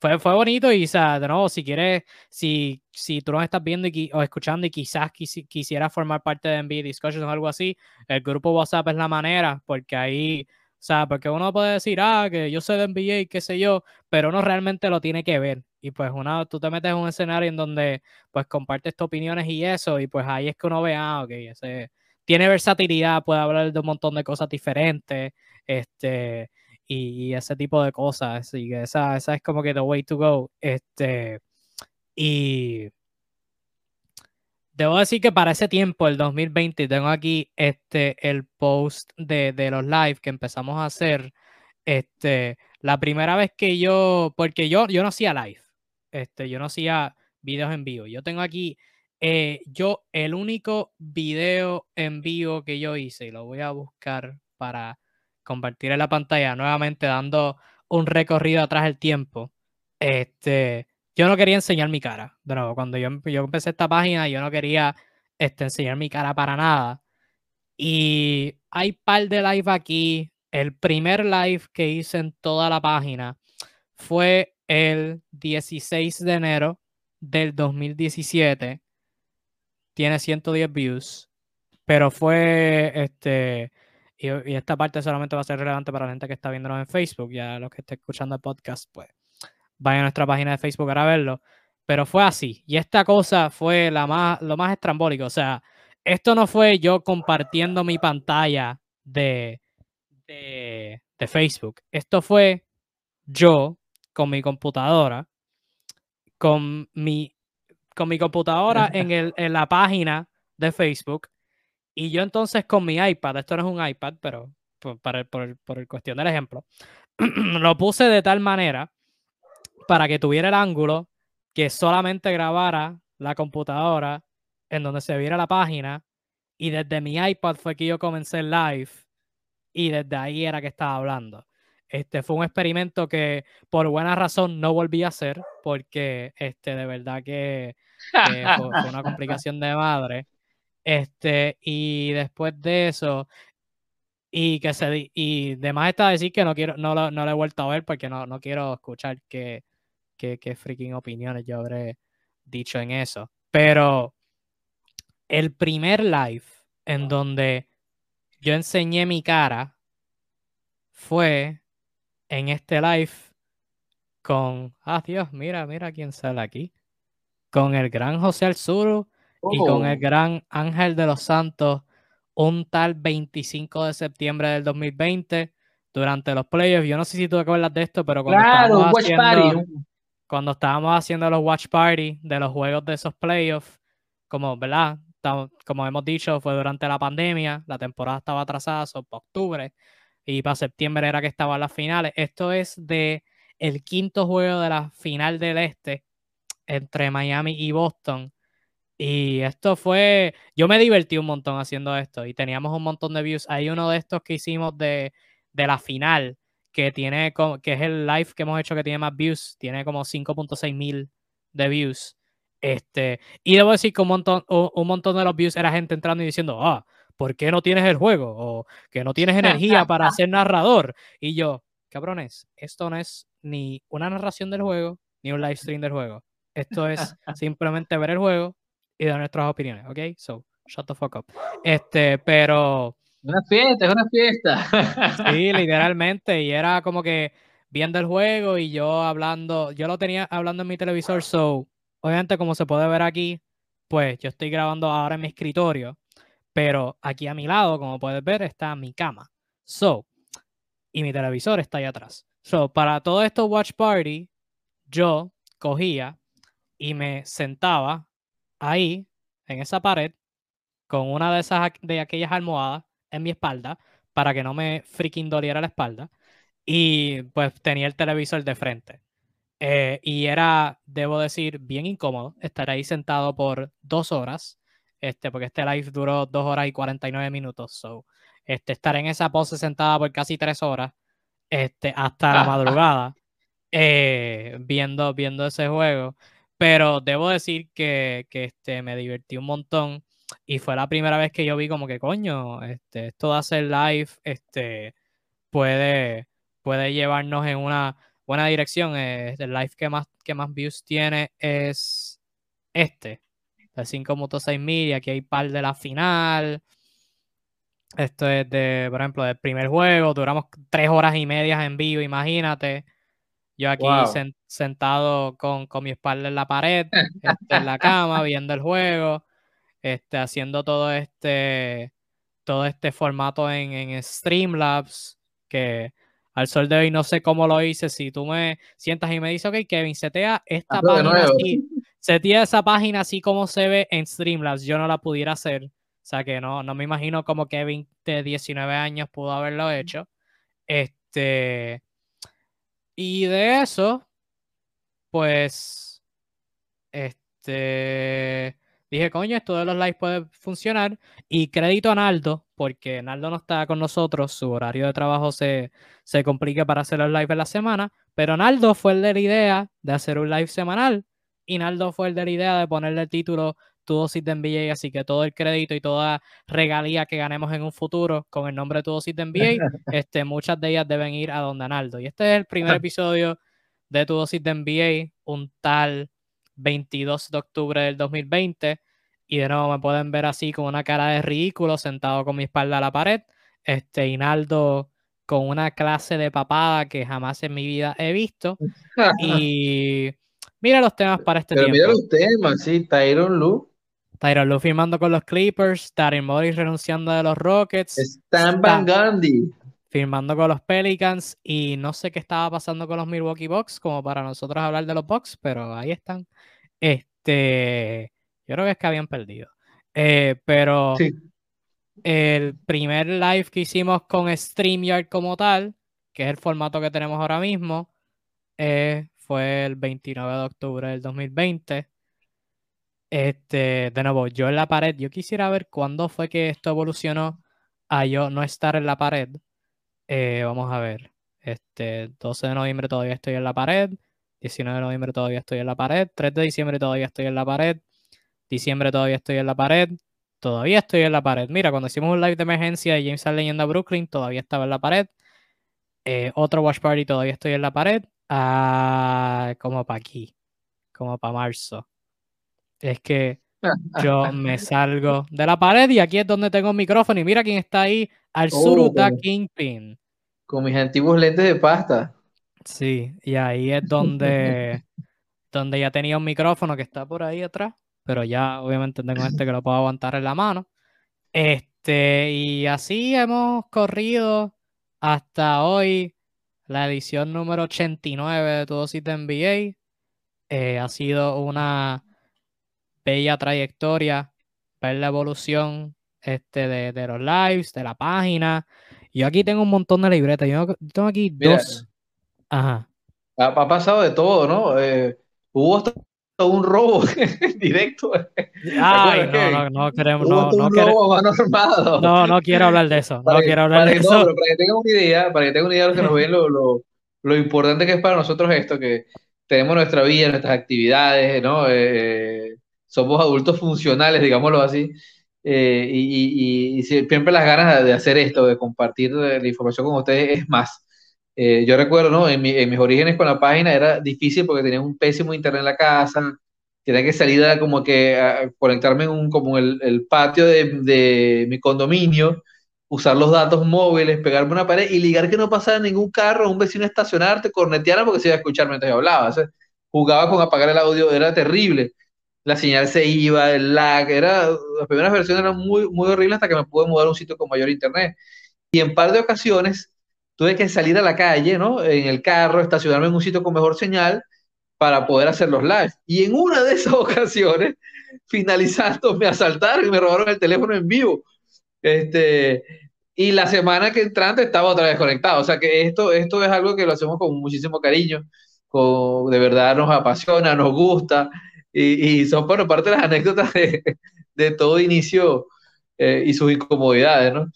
fue, fue bonito y, o sea, de nuevo, si quieres, si, si tú nos estás viendo y, o escuchando y quizás quisieras formar parte de NBA Discussions o algo así, el grupo WhatsApp es la manera, porque ahí, o sea, porque uno puede decir, ah, que yo sé de NBA y qué sé yo, pero uno realmente lo tiene que ver. Y pues una, tú te metes en un escenario en donde pues compartes tus opiniones y eso, y pues ahí es que uno ve, ah, ok, ese tiene versatilidad, puede hablar de un montón de cosas diferentes, este, y, ese tipo de cosas. Y esa, esa es como que the way to go. Este, y debo decir que para ese tiempo, el 2020, tengo aquí este, el post de, de los live que empezamos a hacer. Este, la primera vez que yo, porque yo, yo no hacía live, este, yo no hacía videos en vivo. Yo tengo aquí eh, yo, el único video en vivo que yo hice, y lo voy a buscar para compartir en la pantalla, nuevamente dando un recorrido atrás del tiempo. Este, yo no quería enseñar mi cara. De nuevo, cuando yo, yo empecé esta página, yo no quería este, enseñar mi cara para nada. Y hay par de live aquí. El primer live que hice en toda la página fue el 16 de enero del 2017 tiene 110 views, pero fue este. Y, esta parte solamente va a ser relevante para la gente que está viéndonos en Facebook. Ya los que estén escuchando el podcast, pues vayan a nuestra página de Facebook para verlo. Pero fue así. Y esta cosa fue la más, lo más estrambólico. O sea, esto no fue yo compartiendo mi pantalla de, de, de Facebook. Esto fue yo con mi computadora, con mi con mi computadora en, el, en la página de Facebook y yo entonces con mi iPad, esto no es un iPad, pero por, por, por el cuestión del ejemplo, lo puse de tal manera para que tuviera el ángulo que solamente grabara la computadora en donde se viera la página y desde mi iPad fue que yo comencé el live y desde ahí era que estaba hablando. Este fue un experimento que por buena razón no volví a hacer porque este, de verdad que eh, fue, una complicación de madre. Este, y después de eso, y que se y demás está decir que no quiero, no lo, no lo he vuelto a ver porque no, no quiero escuchar qué que, que freaking opiniones yo habré dicho en eso. Pero el primer live en donde yo enseñé mi cara fue en este live con, ah Dios, mira, mira quién sale aquí, con el gran José Alzuru y con el oh. gran Ángel de los Santos, un tal 25 de septiembre del 2020 durante los playoffs. Yo no sé si tú te acuerdas de esto, pero cuando, estábamos, haciendo, cuando estábamos haciendo los watch party de los juegos de esos playoffs, como, ¿verdad? Como hemos dicho, fue durante la pandemia, la temporada estaba atrasada, son octubre y para septiembre era que estaban las finales. Esto es de el quinto juego de la final del este entre Miami y Boston. Y esto fue, yo me divertí un montón haciendo esto y teníamos un montón de views. Hay uno de estos que hicimos de, de la final, que tiene, que es el live que hemos hecho que tiene más views, tiene como 5.6 mil de views. Este, y debo decir que un montón, un montón de los views era gente entrando y diciendo, ah, ¿por qué no tienes el juego? O que no tienes energía para ser narrador. Y yo, cabrones, esto no es ni una narración del juego, ni un live stream del juego. Esto es simplemente ver el juego y dar nuestras opiniones, ¿ok? So, shut the fuck up. Este, pero... Una fiesta, es una fiesta. Sí, literalmente. Y era como que viendo el juego y yo hablando, yo lo tenía hablando en mi televisor, so, obviamente como se puede ver aquí, pues yo estoy grabando ahora en mi escritorio pero aquí a mi lado, como puedes ver, está mi cama. So, y mi televisor está ahí atrás. So, para todo esto watch party, yo cogía y me sentaba ahí, en esa pared, con una de esas de aquellas almohadas en mi espalda, para que no me freaking doliera la espalda. Y pues tenía el televisor de frente. Eh, y era, debo decir, bien incómodo estar ahí sentado por dos horas este, porque este live duró 2 horas y 49 minutos. So, este, estar en esa pose sentada por casi 3 horas, este, hasta la madrugada, eh, viendo, viendo ese juego. Pero debo decir que, que este, me divertí un montón. y fue la primera vez que yo vi como que, coño, este, esto de hacer live, este, puede, puede llevarnos en una buena dirección. El live que más, que más views tiene es este, de 5.6 mil, y aquí hay par de la final. Esto es de, por ejemplo, del primer juego, duramos tres horas y media en vivo, imagínate. Yo aquí sentado con, mi espalda en la pared, este, en la cama, viendo el juego, este, haciendo todo este, todo este formato en, en Streamlabs, que al sol de hoy no sé cómo lo hice. Si tú me sientas y me dices, ok, Kevin, setea esta página así, setea esa página así como se ve en Streamlabs, yo no la pudiera hacer. O sea que no, no me imagino cómo Kevin de 19 años pudo haberlo hecho. Este. Y de eso, pues. Este. Dije, coño, esto de los lives puede funcionar. Y crédito a Naldo, porque Naldo no está con nosotros, su horario de trabajo se, se complica para hacer los lives en la semana. Pero Naldo fue el de la idea de hacer un live semanal. Y Naldo fue el de la idea de ponerle el título tu dosis de NBA, así que todo el crédito y toda regalía que ganemos en un futuro con el nombre de tu dosis de NBA, este, muchas de ellas deben ir a Don Donaldo. Y este es el primer episodio de tu dosis de NBA, un tal 22 de octubre del 2020. Y de nuevo me pueden ver así con una cara de ridículo, sentado con mi espalda a la pared. Este, Inaldo con una clase de papada que jamás en mi vida he visto. Y mira los temas para este Pero Mira los temas, sí, Tyron Lu Tyron Lue firmando con los Clippers, Daryl Morris renunciando de los Rockets. Stan Van Gundy. Firmando con los Pelicans y no sé qué estaba pasando con los Milwaukee Bucks como para nosotros hablar de los Bucks, pero ahí están. Este, yo creo que es que habían perdido. Eh, pero el primer live que hicimos con StreamYard como tal, que es el formato que tenemos ahora mismo, eh, fue el 29 de octubre del 2020. Este, de nuevo, yo en la pared, yo quisiera ver cuándo fue que esto evolucionó a yo no estar en la pared. Eh, vamos a ver. Este, 12 de noviembre todavía estoy en la pared. 19 de noviembre todavía estoy en la pared. 3 de diciembre todavía estoy en la pared. Diciembre todavía estoy en la pared. Todavía estoy en la pared. Mira, cuando hicimos un live de emergencia de James Allen yendo a Brooklyn, todavía estaba en la pared. Eh, otro watch party todavía estoy en la pared. Ah, como para aquí. Como para marzo es que yo me salgo de la pared y aquí es donde tengo el micrófono y mira quién está ahí, al oh, Kingpin. Con mis antiguos lentes de pasta. Sí, y ahí es donde, donde ya tenía un micrófono que está por ahí atrás, pero ya obviamente tengo este que lo puedo aguantar en la mano. Este, y así hemos corrido hasta hoy la edición número 89 de Tu Dosis de NBA. Eh, ha sido una bella trayectoria, ver la evolución este, de, los lives, de la página. Yo aquí tengo un montón de libretas. Yo tengo aquí dos. Ajá. Ha, pasado de todo, ¿no? Eh, hubo hasta un robo directo. Ay, no, no, no queremos. No, no, no, no quiero hablar de eso. no quiero hablar de eso. para que tengan una idea, para que tengan una idea de lo que nos ven, lo, lo, lo importante que es para nosotros esto, que tenemos nuestra vida, nuestras actividades, ¿no? Eh, somos adultos funcionales, digámoslo así, eh, y, siempre las ganas de hacer esto, de compartir la información con ustedes es más. Eh, yo recuerdo, ¿no? En, mis orígenes con la página era difícil porque tenía un pésimo internet en la casa, tenía que salir a como que a conectarme en un, como el, patio de, mi condominio, usar los datos móviles, pegarme una pared y ligar que no pasara ningún carro, un vecino estacionarte, corneteara porque se iba a escuchar mientras yo hablaba. jugaba con apagar el audio, era terrible la señal se iba, el lag, era, las primeras versiones eran muy, muy horribles hasta que me pude mudar a un sitio con mayor internet. Y en par de ocasiones tuve que salir a la calle, ¿no? En el carro, estacionarme en un sitio con mejor señal para poder hacer los lives. Y en una de esas ocasiones, finalizando, me asaltaron y me robaron el teléfono en vivo. Este, y la semana que entrante estaba otra vez conectado. O sea que esto, esto es algo que lo hacemos con muchísimo cariño, con, de verdad nos apasiona, nos gusta y, son, bueno, parte de las anécdotas de, todo inicio eh, y sus incomodidades, ¿no?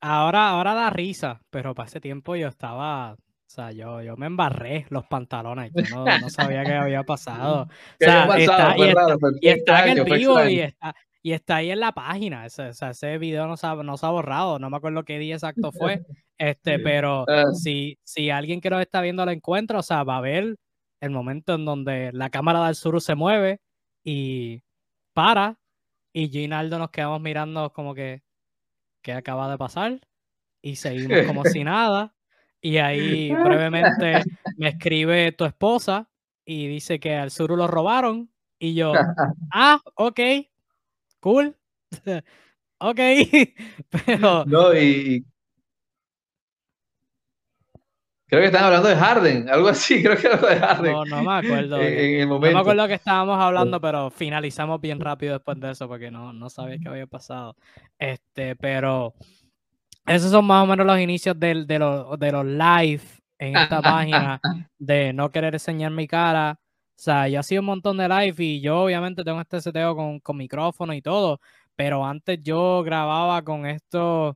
Ahora, ahora da risa, pero para ese tiempo yo estaba, o sea, yo, yo me embarré los pantalones, yo no, sabía qué había pasado. O sea, está, y, está, en el vivo y está, y está ahí en la página. Ese, ese video no se, ha, no se ha borrado, no me acuerdo qué día exacto fue. Este, pero Ah. si, si alguien que nos está viendo lo encuentra, o sea, va a ver el momento en donde la cámara del sur se mueve y para, y Ginaldo nos quedamos mirando como que, ¿qué acaba de pasar? Y seguimos como si nada. Y ahí brevemente me escribe tu esposa y dice que al sur lo robaron. Y yo, ah, ok, cool. ok, pero No, y, y- creo que están hablando de Harden, algo así, creo que algo de Harden. no, no me acuerdo. en, que- en el no me acuerdo que estábamos hablando, pero finalizamos bien rápido después de eso porque no, no sabía qué había pasado. Este, pero esos son más o menos los inicios del- de, los, de los live en esta página de no querer enseñar mi cara. O sea, yo hacía un montón de live y yo obviamente tengo este seteo con, con micrófono y todo, pero antes yo grababa con estos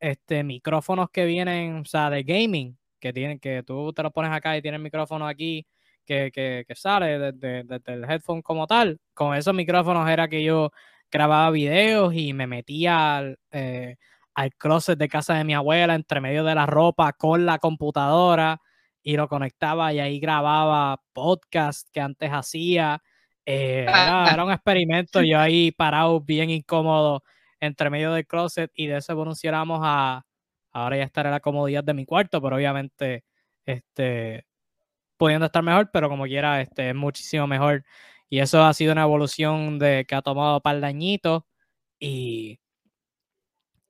este, micrófonos que vienen, o sea, de gaming, que tienen, que tú te lo pones acá y tienes el micrófono aquí que, que, que sale desde, desde el headphone como tal. Con esos micrófonos era que yo grababa videos y me metía al, eh, al closet de casa de mi abuela entre medio de la ropa con la computadora y lo conectaba y ahí grababa podcast que antes hacía. Eh, era, era un experimento, yo ahí parado bien incómodo entre medio del closet y de eso evolucionamos a ahora ya estar en la comodidad de mi cuarto, pero obviamente este pudiendo estar mejor, pero como quiera este es muchísimo mejor y eso ha sido una evolución de que ha tomado par de añitos y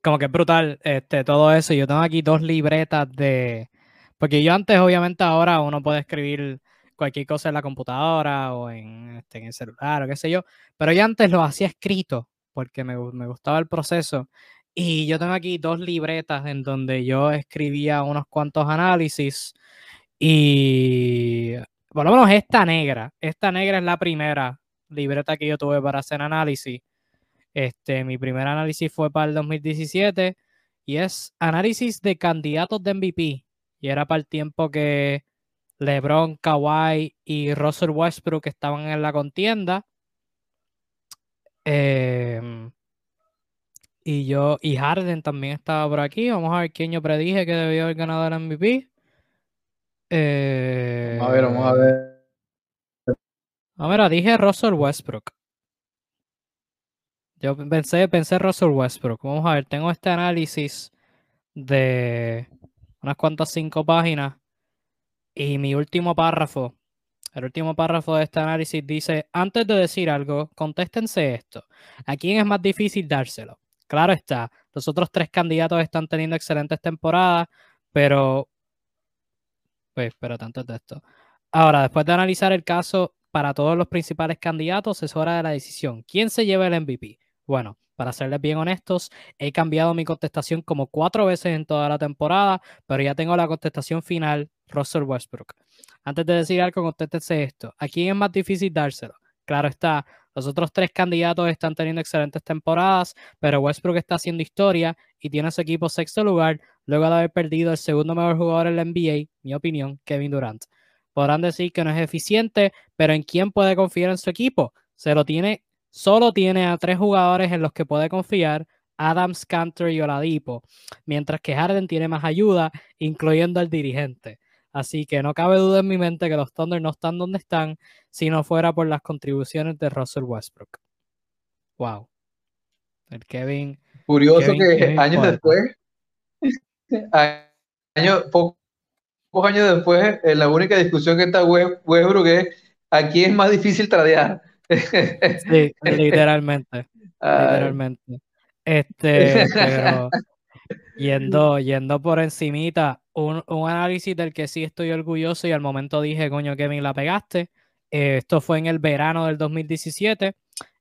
como que es brutal este todo eso. Yo tengo aquí dos libretas de porque yo antes obviamente ahora uno puede escribir cualquier cosa en la computadora o en, este, en el celular o qué sé yo, pero yo antes lo hacía escrito porque me, me gustaba el proceso. Y yo tengo aquí dos libretas en donde yo escribía unos cuantos análisis y por lo menos esta negra, esta negra es la primera libreta que yo tuve para hacer análisis. Este, mi primer análisis fue para el 2017 y es análisis de candidatos de MVP. Y era para el tiempo que LeBron, Kawhi y Russell Westbrook estaban en la contienda. Em, y yo, y Harden también estaba por aquí. Vamos a ver quién yo predije que debió haber ganado el MVP. Vamos a ver, vamos a ver. Ah, mira, dije Russell Westbrook. Yo pensé, pensé Russell Westbrook. Vamos a ver, tengo este análisis de unas cuantas cinco páginas y mi último párrafo, el último párrafo de este análisis dice, antes de decir algo, contéstense esto. ¿A quién es más difícil dárselo? Claro está, los otros tres candidatos están teniendo excelentes temporadas, pero... Pues, espérate antes de esto. Ahora, después de analizar el caso para todos los principales candidatos, es hora de la decisión. ¿Quién se lleva el MVP? Bueno, para serles bien honestos, he cambiado mi contestación como cuatro veces en toda la temporada, pero ya tengo la contestación final, Russell Westbrook. Antes de decir algo, contéstense esto. ¿A quién es más difícil dárselo? Claro está, los otros tres candidatos están teniendo excelentes temporadas, pero Westbrook está haciendo historia y tiene a su equipo sexto lugar luego de haber perdido el segundo mejor jugador en la NBA, mi opinión, Kevin Durant. Podrán decir que no es eficiente, pero ¿en quién puede confiar en su equipo? Se lo tiene, solo tiene a tres jugadores en los que puede confiar, Adams, Cantor y Oladipo, mientras que Harden tiene más ayuda, incluyendo al dirigente. Así que no cabe duda en mi mente que los Thunder no están donde están si no fuera por las contribuciones de Russell Westbrook. Wow. El Kevin. Curioso Kevin- que Kevin años Porter. después, años, po- pocos años después, eh, la única discusión que está West- Westbrook es a quién es más difícil tradear. Sí, literalmente. Ay, literalmente. Este, pero yendo, yendo por encimita, un, un análisis del que sí estoy orgulloso y al momento dije, coño, Kevin, la pegaste. Eh, esto fue en el verano del 2017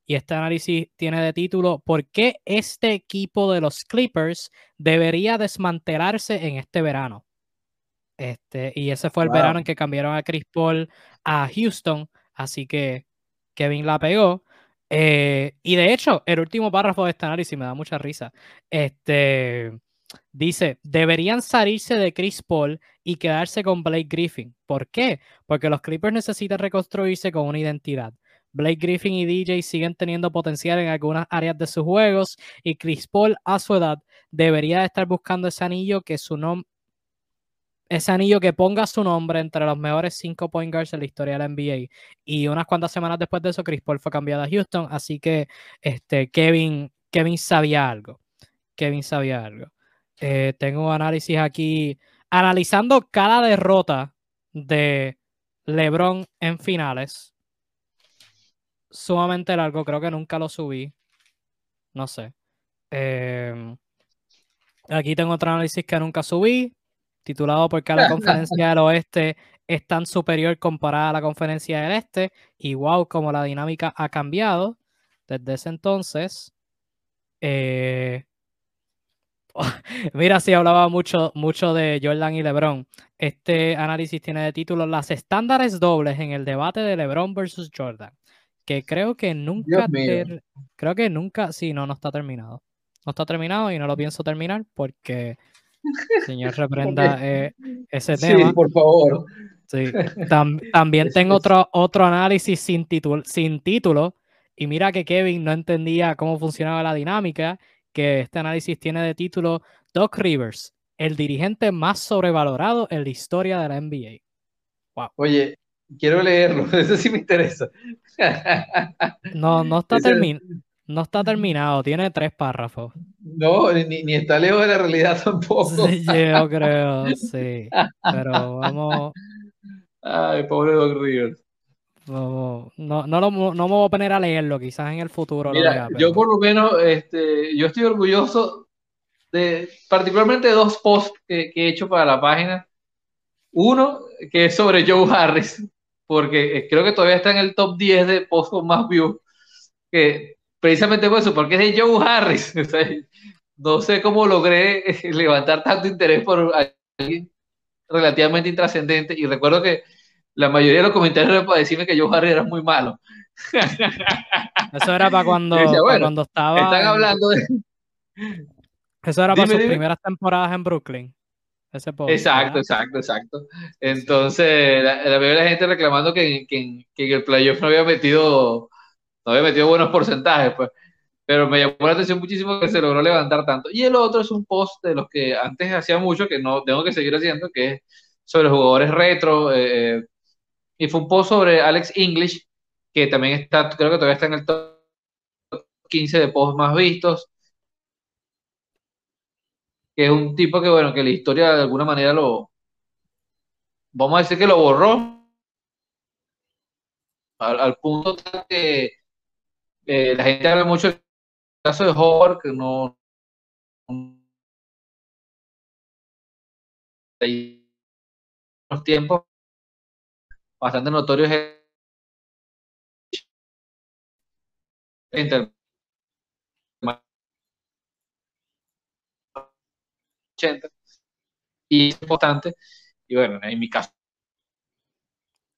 y este análisis tiene de título ¿Por qué este equipo de los Clippers debería desmantelarse en este verano? Este, y ese fue el Wow. verano en que cambiaron a Chris Paul a Houston, así que Kevin la pegó. Eh, y de hecho, el último párrafo de este análisis me da mucha risa. Este dice: deberían salirse de Chris Paul y quedarse con Blake Griffin. ¿Por qué? Porque los Clippers necesitan reconstruirse con una identidad. Blake Griffin y DJ siguen teniendo potencial en algunas áreas de sus juegos y Chris Paul a su edad debería estar buscando ese anillo que su nombre ese anillo que ponga su nombre entre los mejores cinco point guards de la historia de la NBA. Y unas cuantas semanas después de eso, Chris Paul fue cambiado a Houston, así que este, Kevin, Kevin sabía algo. Kevin sabía algo. Eh, tengo análisis aquí analizando cada derrota de LeBron en finales. Sumamente largo, creo que nunca lo subí. No sé. Em, aquí tengo otro análisis que nunca subí, titulado ¿Por qué la conferencia del oeste es tan superior comparada a la conferencia del este? Y wow, como la dinámica ha cambiado desde ese entonces. Eh, Mira, sí, hablaba mucho, mucho de Jordan y LeBron. Este análisis tiene de título Las estándares dobles en el debate de LeBron versus Jordan. Que creo que nunca. creo que nunca. Sí, no, no está terminado. No está terminado y no lo pienso terminar porque. Señor, reprenda eh, ese tema. Sí, por favor. Sí. también tengo otro, otro análisis sin, título, sin título. Y mira que Kevin no entendía cómo funcionaba la dinámica que este análisis tiene de título Doc Rivers, el dirigente más sobrevalorado en la historia de la NBA. Wow. Oye, quiero leerlo, eso sí me interesa. No, no está, no está terminado, tiene tres párrafos. No, ni, ni, está lejos de la realidad tampoco. yo creo, sí. Pero vamos. Ay, pobre Doc Rivers. No, no, no, me voy a poner a leerlo, quizás en el futuro. Mira, yo por lo menos, este, yo estoy orgulloso de particularmente dos posts que, he hecho para la página. Uno, que es sobre Joe Harris, porque eh, creo que todavía está en el top 10 de posts con más views, que precisamente por eso, porque es de Joe Harris. no sé cómo logré levantar tanto interés por alguien relativamente intrascendente. Y recuerdo que la mayoría de los comentarios eran para decirme que Joe Harris era muy malo. Eso era para cuando, cuando estaba. Están hablando de. Eso era para sus primeras temporadas en Brooklyn. Ese exacto, exacto, exacto. Entonces, la, mayoría de la gente reclamando que, que, en el playoff no había metido no había metido buenos porcentajes, pues. Pero me llamó la atención muchísimo que se logró levantar tanto. Y el otro es un post de los que antes hacía mucho, que no tengo que seguir haciendo, que es sobre jugadores retro, eh, y fue un post sobre Alex English, que también está, creo que todavía está en el top 15 de posts más vistos. Que es un tipo que, bueno, que la historia de alguna manera lo. Vamos a decir que lo borró. Al, punto que eh, la gente habla mucho del caso de Howard, que no. los tiempos bastante notorio es y es importante y bueno en mi caso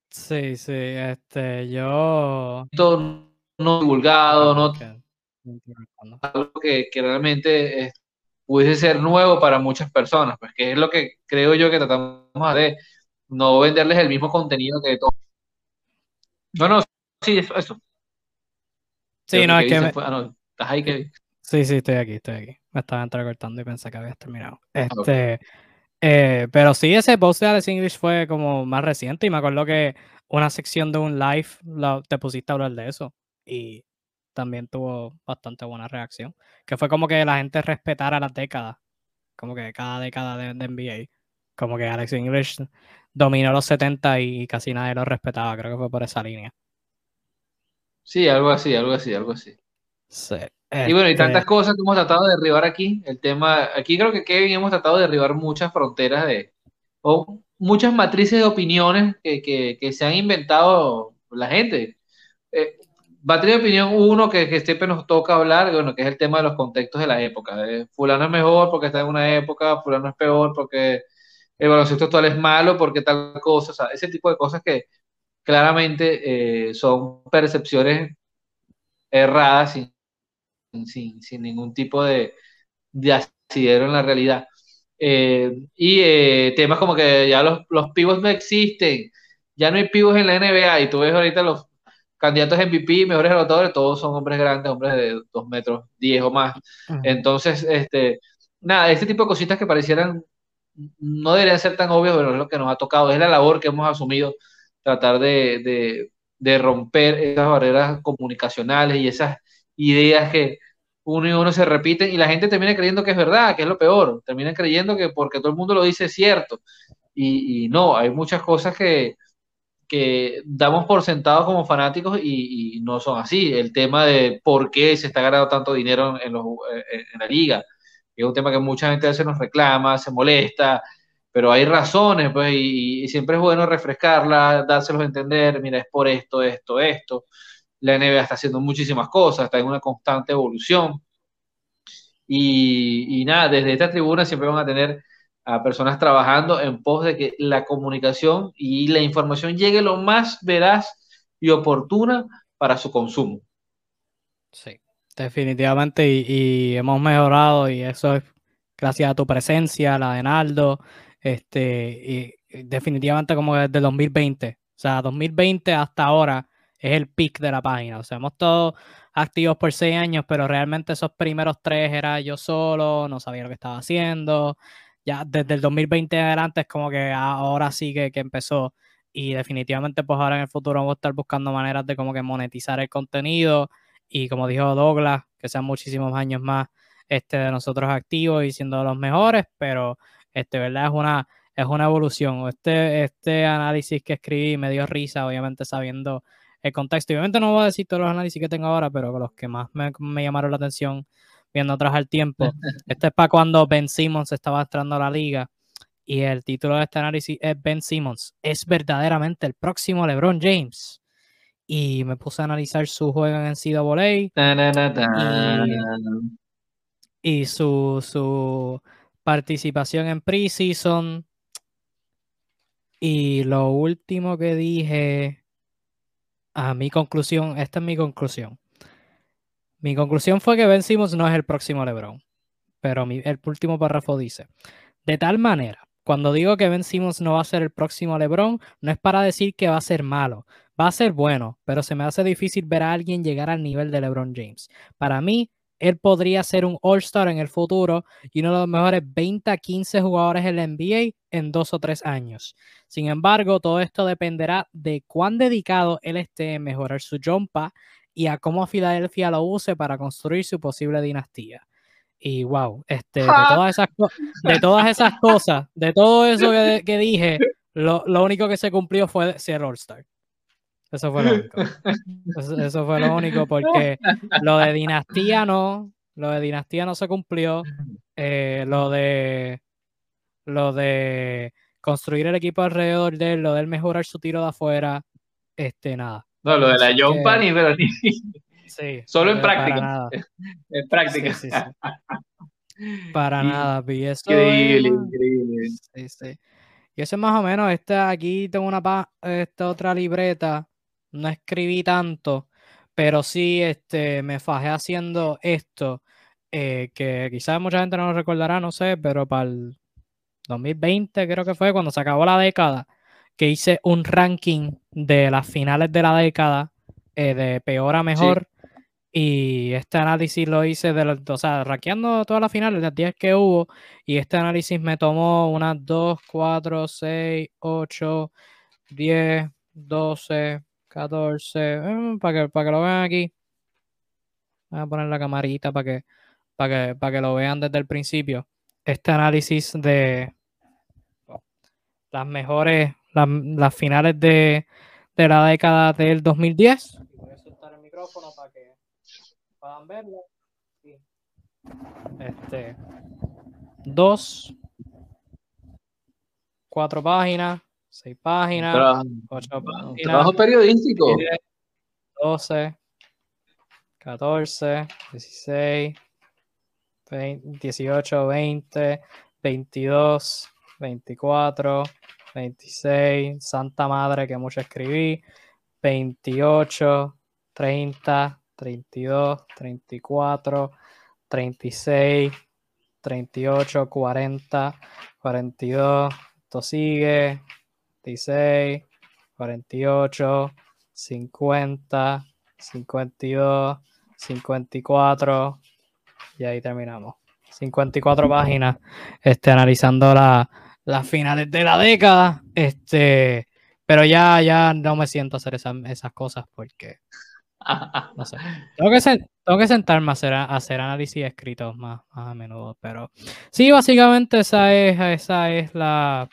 sí sí este yo no divulgado no algo que, que realmente pudiese ser nuevo para muchas personas pues que es lo que creo yo que tratamos de no venderles el mismo contenido que todo. No, no, sí, eso. Sí, no, es que. Ah, ¿Estás ahí, Kevin? Sí, sí, estoy aquí, estoy aquí. Me estaba entrecortando y pensé que habías terminado. Ah, este, eh, pero sí, ese post de Alex English fue como más reciente y me acuerdo que una sección de un live te pusiste a hablar de eso y también tuvo bastante buena reacción. Que fue como que la gente respetara las décadas, como que cada década de, de NBA. Como que Alex English dominó los 70 y casi nadie lo respetaba, creo que fue por esa línea. Sí, algo así, algo así, algo así. Sí. Y bueno, y tantas este cosas que hemos tratado de derribar aquí. El tema, aquí creo que Kevin hemos tratado de derribar muchas fronteras de, o muchas matrices de opiniones que, que, se han inventado la gente. Eh, matriz de opinión uno que, que siempre nos toca hablar, bueno, que es el tema de los contextos de la época. fulano es mejor porque está en una época, fulano es peor porque el baloncesto actual es malo porque tal cosa, o sea, ese tipo de cosas que claramente eh, son percepciones erradas sin, sin, ningún tipo de, de asidero en la realidad. Eh, y eh, temas como que ya los, los pivos no existen, ya no hay pivos en la NBA y tú ves ahorita los, candidatos MVP, mejores anotadores, todos son hombres grandes, hombres de 2 metros 10 o más. Entonces, este, nada, este tipo de cositas que parecieran no deberían ser tan obvias, pero es lo que nos ha tocado, es la labor que hemos asumido, tratar de, de romper esas barreras comunicacionales y esas ideas que uno y uno se repiten y la gente termina creyendo que es verdad, que es lo peor, termina creyendo que porque todo el mundo lo dice es cierto. Y, no, hay muchas cosas que, que damos por sentados como fanáticos y, no son así. El tema de por qué se está ganando tanto dinero en la liga, es un tema que mucha gente a veces nos reclama, se molesta, pero hay razones, pues, y, siempre es bueno refrescarla, dárselos a entender, mira, es por esto, esto, esto. La NBA está haciendo muchísimas cosas, está en una constante evolución. Y, nada, desde esta tribuna siempre van a tener a personas trabajando en pos de que la comunicación y la información llegue lo más veraz y oportuna para su consumo. Sí, definitivamente, y, hemos mejorado, y eso es gracias a tu presencia, la de Naldo, este, y definitivamente como desde 2020. O sea, 2020 hasta ahora es el pick de la página. O sea, hemos todos activos por seis años, pero realmente esos primeros tres era yo solo, no sabía lo que estaba haciendo. Ya desde el 2020 en adelante es como que ahora sí que, que empezó. Y definitivamente, pues ahora en el futuro vamos a estar buscando maneras de como que monetizar el contenido. Y como dijo Douglas, que sean muchísimos años más este, de nosotros activos y siendo los mejores, pero este, ¿verdad? Es una, es una evolución. Este, este análisis que escribí me dio risa, obviamente sabiendo el contexto. obviamente no voy a decir todos los análisis que tengo ahora, pero los que más me, llamaron la atención viendo atrás al tiempo. Este es para cuando Ben Simmons estaba entrando a la liga. Y el título de este análisis es Ben Simmons. Es verdaderamente el próximo LeBron James. Y me puse a analizar su juego en NCAA. Y, y su, su participación en preseason. Y lo último que dije, a mi conclusión, esta es mi conclusión. Mi conclusión fue que Ben Simmons no es el próximo LeBron. Pero el último párrafo dice, de tal manera, cuando digo que Ben Simmons no va a ser el próximo LeBron, no es para decir que va a ser malo, va a ser bueno, pero se me hace difícil ver a alguien llegar al nivel de LeBron James. Para mí, él podría ser un All-Star en el futuro y uno de los mejores 20 a 15 jugadores en la NBA en dos o tres años. Sin embargo, todo esto dependerá de cuán dedicado él esté en mejorar su jumpa y a cómo Filadelfia lo use para construir su posible dinastía. Y wow, este, de, todas esas de todas esas cosas, de todo eso que, dije, lo, lo único que se cumplió fue ser All-Star. Eso fue lo único. Eso, fue lo único porque lo de dinastía no, lo de dinastía no se cumplió. Eh, lo de lo de construir el equipo alrededor de él, lo de él mejorar su tiro de afuera, este nada. No, lo de la John Pani, pero ni... Sí, Solo en práctica. En práctica. para nada, y eso increíble, increíble. Sí, sí. Y eso es más o menos, este, aquí tengo una esta otra libreta no escribí tanto, pero sí este, me fajé haciendo esto, eh, que quizás mucha gente no lo recordará, no sé, pero para el 2020 creo que fue cuando se acabó la década, que hice un ranking de las finales de la década, eh, de peor a mejor. Y este análisis lo hice de los, o sea, raqueando todas las finales, las 10 que hubo. Y este análisis me tomó unas 2, 4, 6, 8, 10, 12, 14, mm, para que, para que lo vean aquí. Voy a poner la camarita para que, para que, para que lo vean desde el principio. Este análisis de las mejores, las, finales de, de, la década del 2010. Voy a soltar el micrófono para que puedan verlo. Este, dos, cuatro páginas. 6 páginas, 8 páginas. Trabajo periodístico. 12, 14, 16, 18, 20, 22, 24, 26, Santa Madre, que mucho escribí, 28, 30, 32, 34, 36, 38, 40, 42, esto sigue, 46, 48, 50, 52, 54 y ahí terminamos. 54 páginas este, analizando las finales de la década. Este, pero ya, ya no me siento a hacer esas, cosas porque no sé. Tengo que, tengo que sentarme a hacer, hacer análisis escritos más, más a menudo. Pero sí, básicamente esa es, esa es la,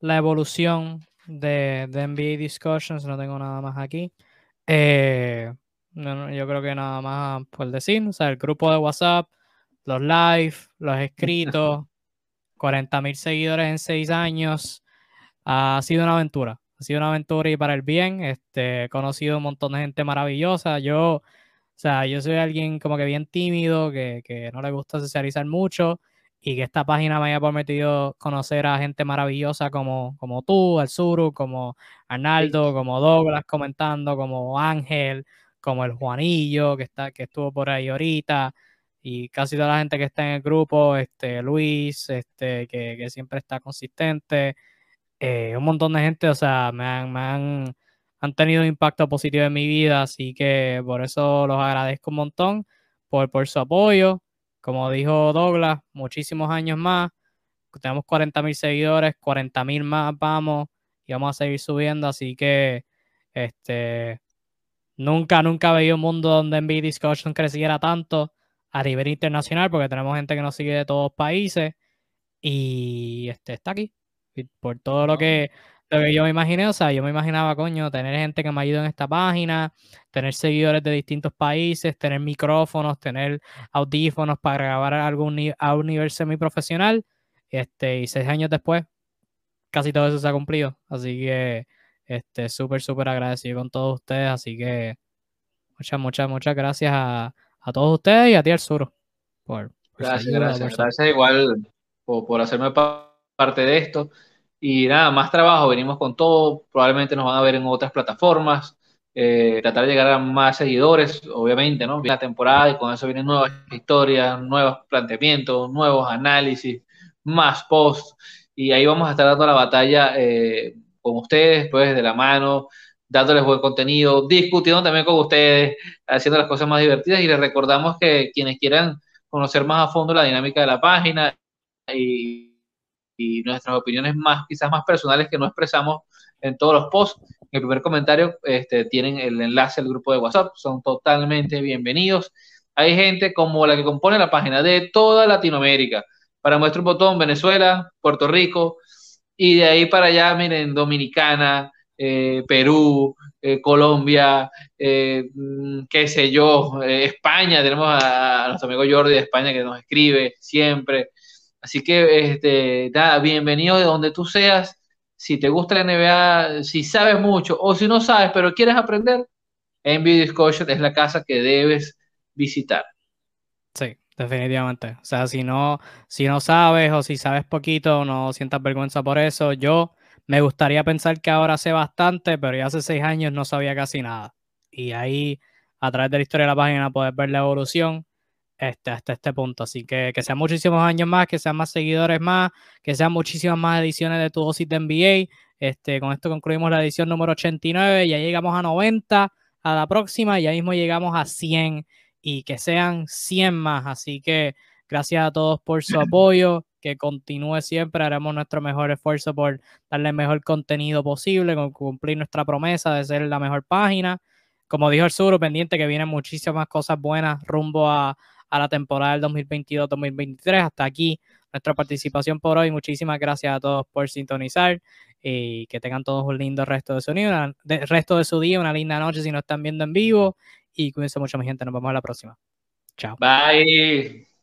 la evolución de, de NBA Discussions. No tengo nada más aquí. Eh, yo creo que nada más por decir, o sea, el grupo de WhatsApp, los live, los escritos, 40 mil seguidores en seis años. Ha sido una aventura, ha sido una aventura y para el bien. Este, he conocido un montón de gente maravillosa. Yo, o sea, yo soy alguien como que bien tímido, que, que no le gusta socializar mucho y que esta página me haya permitido conocer a gente maravillosa como, como tú, Alzuru, como Arnaldo, como Douglas comentando, como Ángel, como el Juanillo, que, está, que estuvo por ahí ahorita, y casi toda la gente que está en el grupo, este, Luis, este, que, siempre está consistente, eh, un montón de gente, o sea, me han, me han, han tenido un impacto positivo en mi vida, así que por eso los agradezco un montón por, por su apoyo. Como dijo Douglas, muchísimos años más. Tenemos 40 mil seguidores, 40 mil más vamos y vamos a seguir subiendo. Así que este, nunca, nunca había un mundo donde NBA Discussion creciera tanto a nivel internacional, porque tenemos gente que nos sigue de todos países y este, está aquí. por todo lo que lo que yo me imaginé, o sea, yo me imaginaba, coño, tener gente que me ayude en esta página, tener seguidores de distintos países, tener micrófonos, tener audífonos para grabar algún a un nivel semiprofesional. Este, y seis años después, casi todo eso se ha cumplido. Así que, este, súper, súper agradecido con todos ustedes. Así que, muchas, muchas, muchas gracias a, todos ustedes y a ti, al sur. Por, gracias, gracias. Gracias igual por, por hacerme parte de esto. Y nada, más trabajo, venimos con todo, probablemente nos van a ver en otras plataformas, eh, tratar de llegar a más seguidores, obviamente, ¿no? La temporada y con eso vienen nuevas historias, nuevos planteamientos, nuevos análisis, más posts, y ahí vamos a estar dando la batalla eh, con ustedes, pues de la mano, dándoles buen contenido, discutiendo también con ustedes, haciendo las cosas más divertidas y les recordamos que quienes quieran conocer más a fondo la dinámica de la página y y nuestras opiniones más, quizás más personales que no expresamos en todos los posts. En el primer comentario este, tienen el enlace al grupo de WhatsApp, son totalmente bienvenidos. Hay gente como la que compone la página de toda Latinoamérica. Para muestra un botón, Venezuela, Puerto Rico, y de ahí para allá, miren, Dominicana, eh, Perú, eh, Colombia, eh, mm, qué sé yo, España, tenemos a, a, nuestro amigo Jordi de España que nos escribe siempre, Así que, este, bienvenido de donde tú seas. Si te gusta la NBA, si sabes mucho o si no sabes, pero quieres aprender, NBA Discussion es la casa que debes visitar. Sí, definitivamente. O sea, si no, si no sabes o si sabes poquito, no sientas vergüenza por eso. Yo me gustaría pensar que ahora sé bastante, pero ya hace seis años no sabía casi nada. Y ahí, a través de la historia de la página, puedes ver la evolución este, hasta este punto. Así que que sean muchísimos años más, que sean más seguidores más, que sean muchísimas más ediciones de tu dosis de NBA. Este, con esto concluimos la edición número 89, ya llegamos a 90 a la próxima, ya mismo llegamos a 100 y que sean 100 más. Así que gracias a todos por su apoyo, que continúe siempre, haremos nuestro mejor esfuerzo por darle el mejor contenido posible, con cumplir nuestra promesa de ser la mejor página. Como dijo el Suro, pendiente que vienen muchísimas cosas buenas rumbo a, a la temporada del 2022-2023. Hasta aquí nuestra participación por hoy. Muchísimas gracias a todos por sintonizar y que tengan todos un lindo resto de su, día, resto de su día, una linda noche si nos están viendo en vivo y cuídense mucho mi gente. Nos vemos la próxima. Chao. Bye.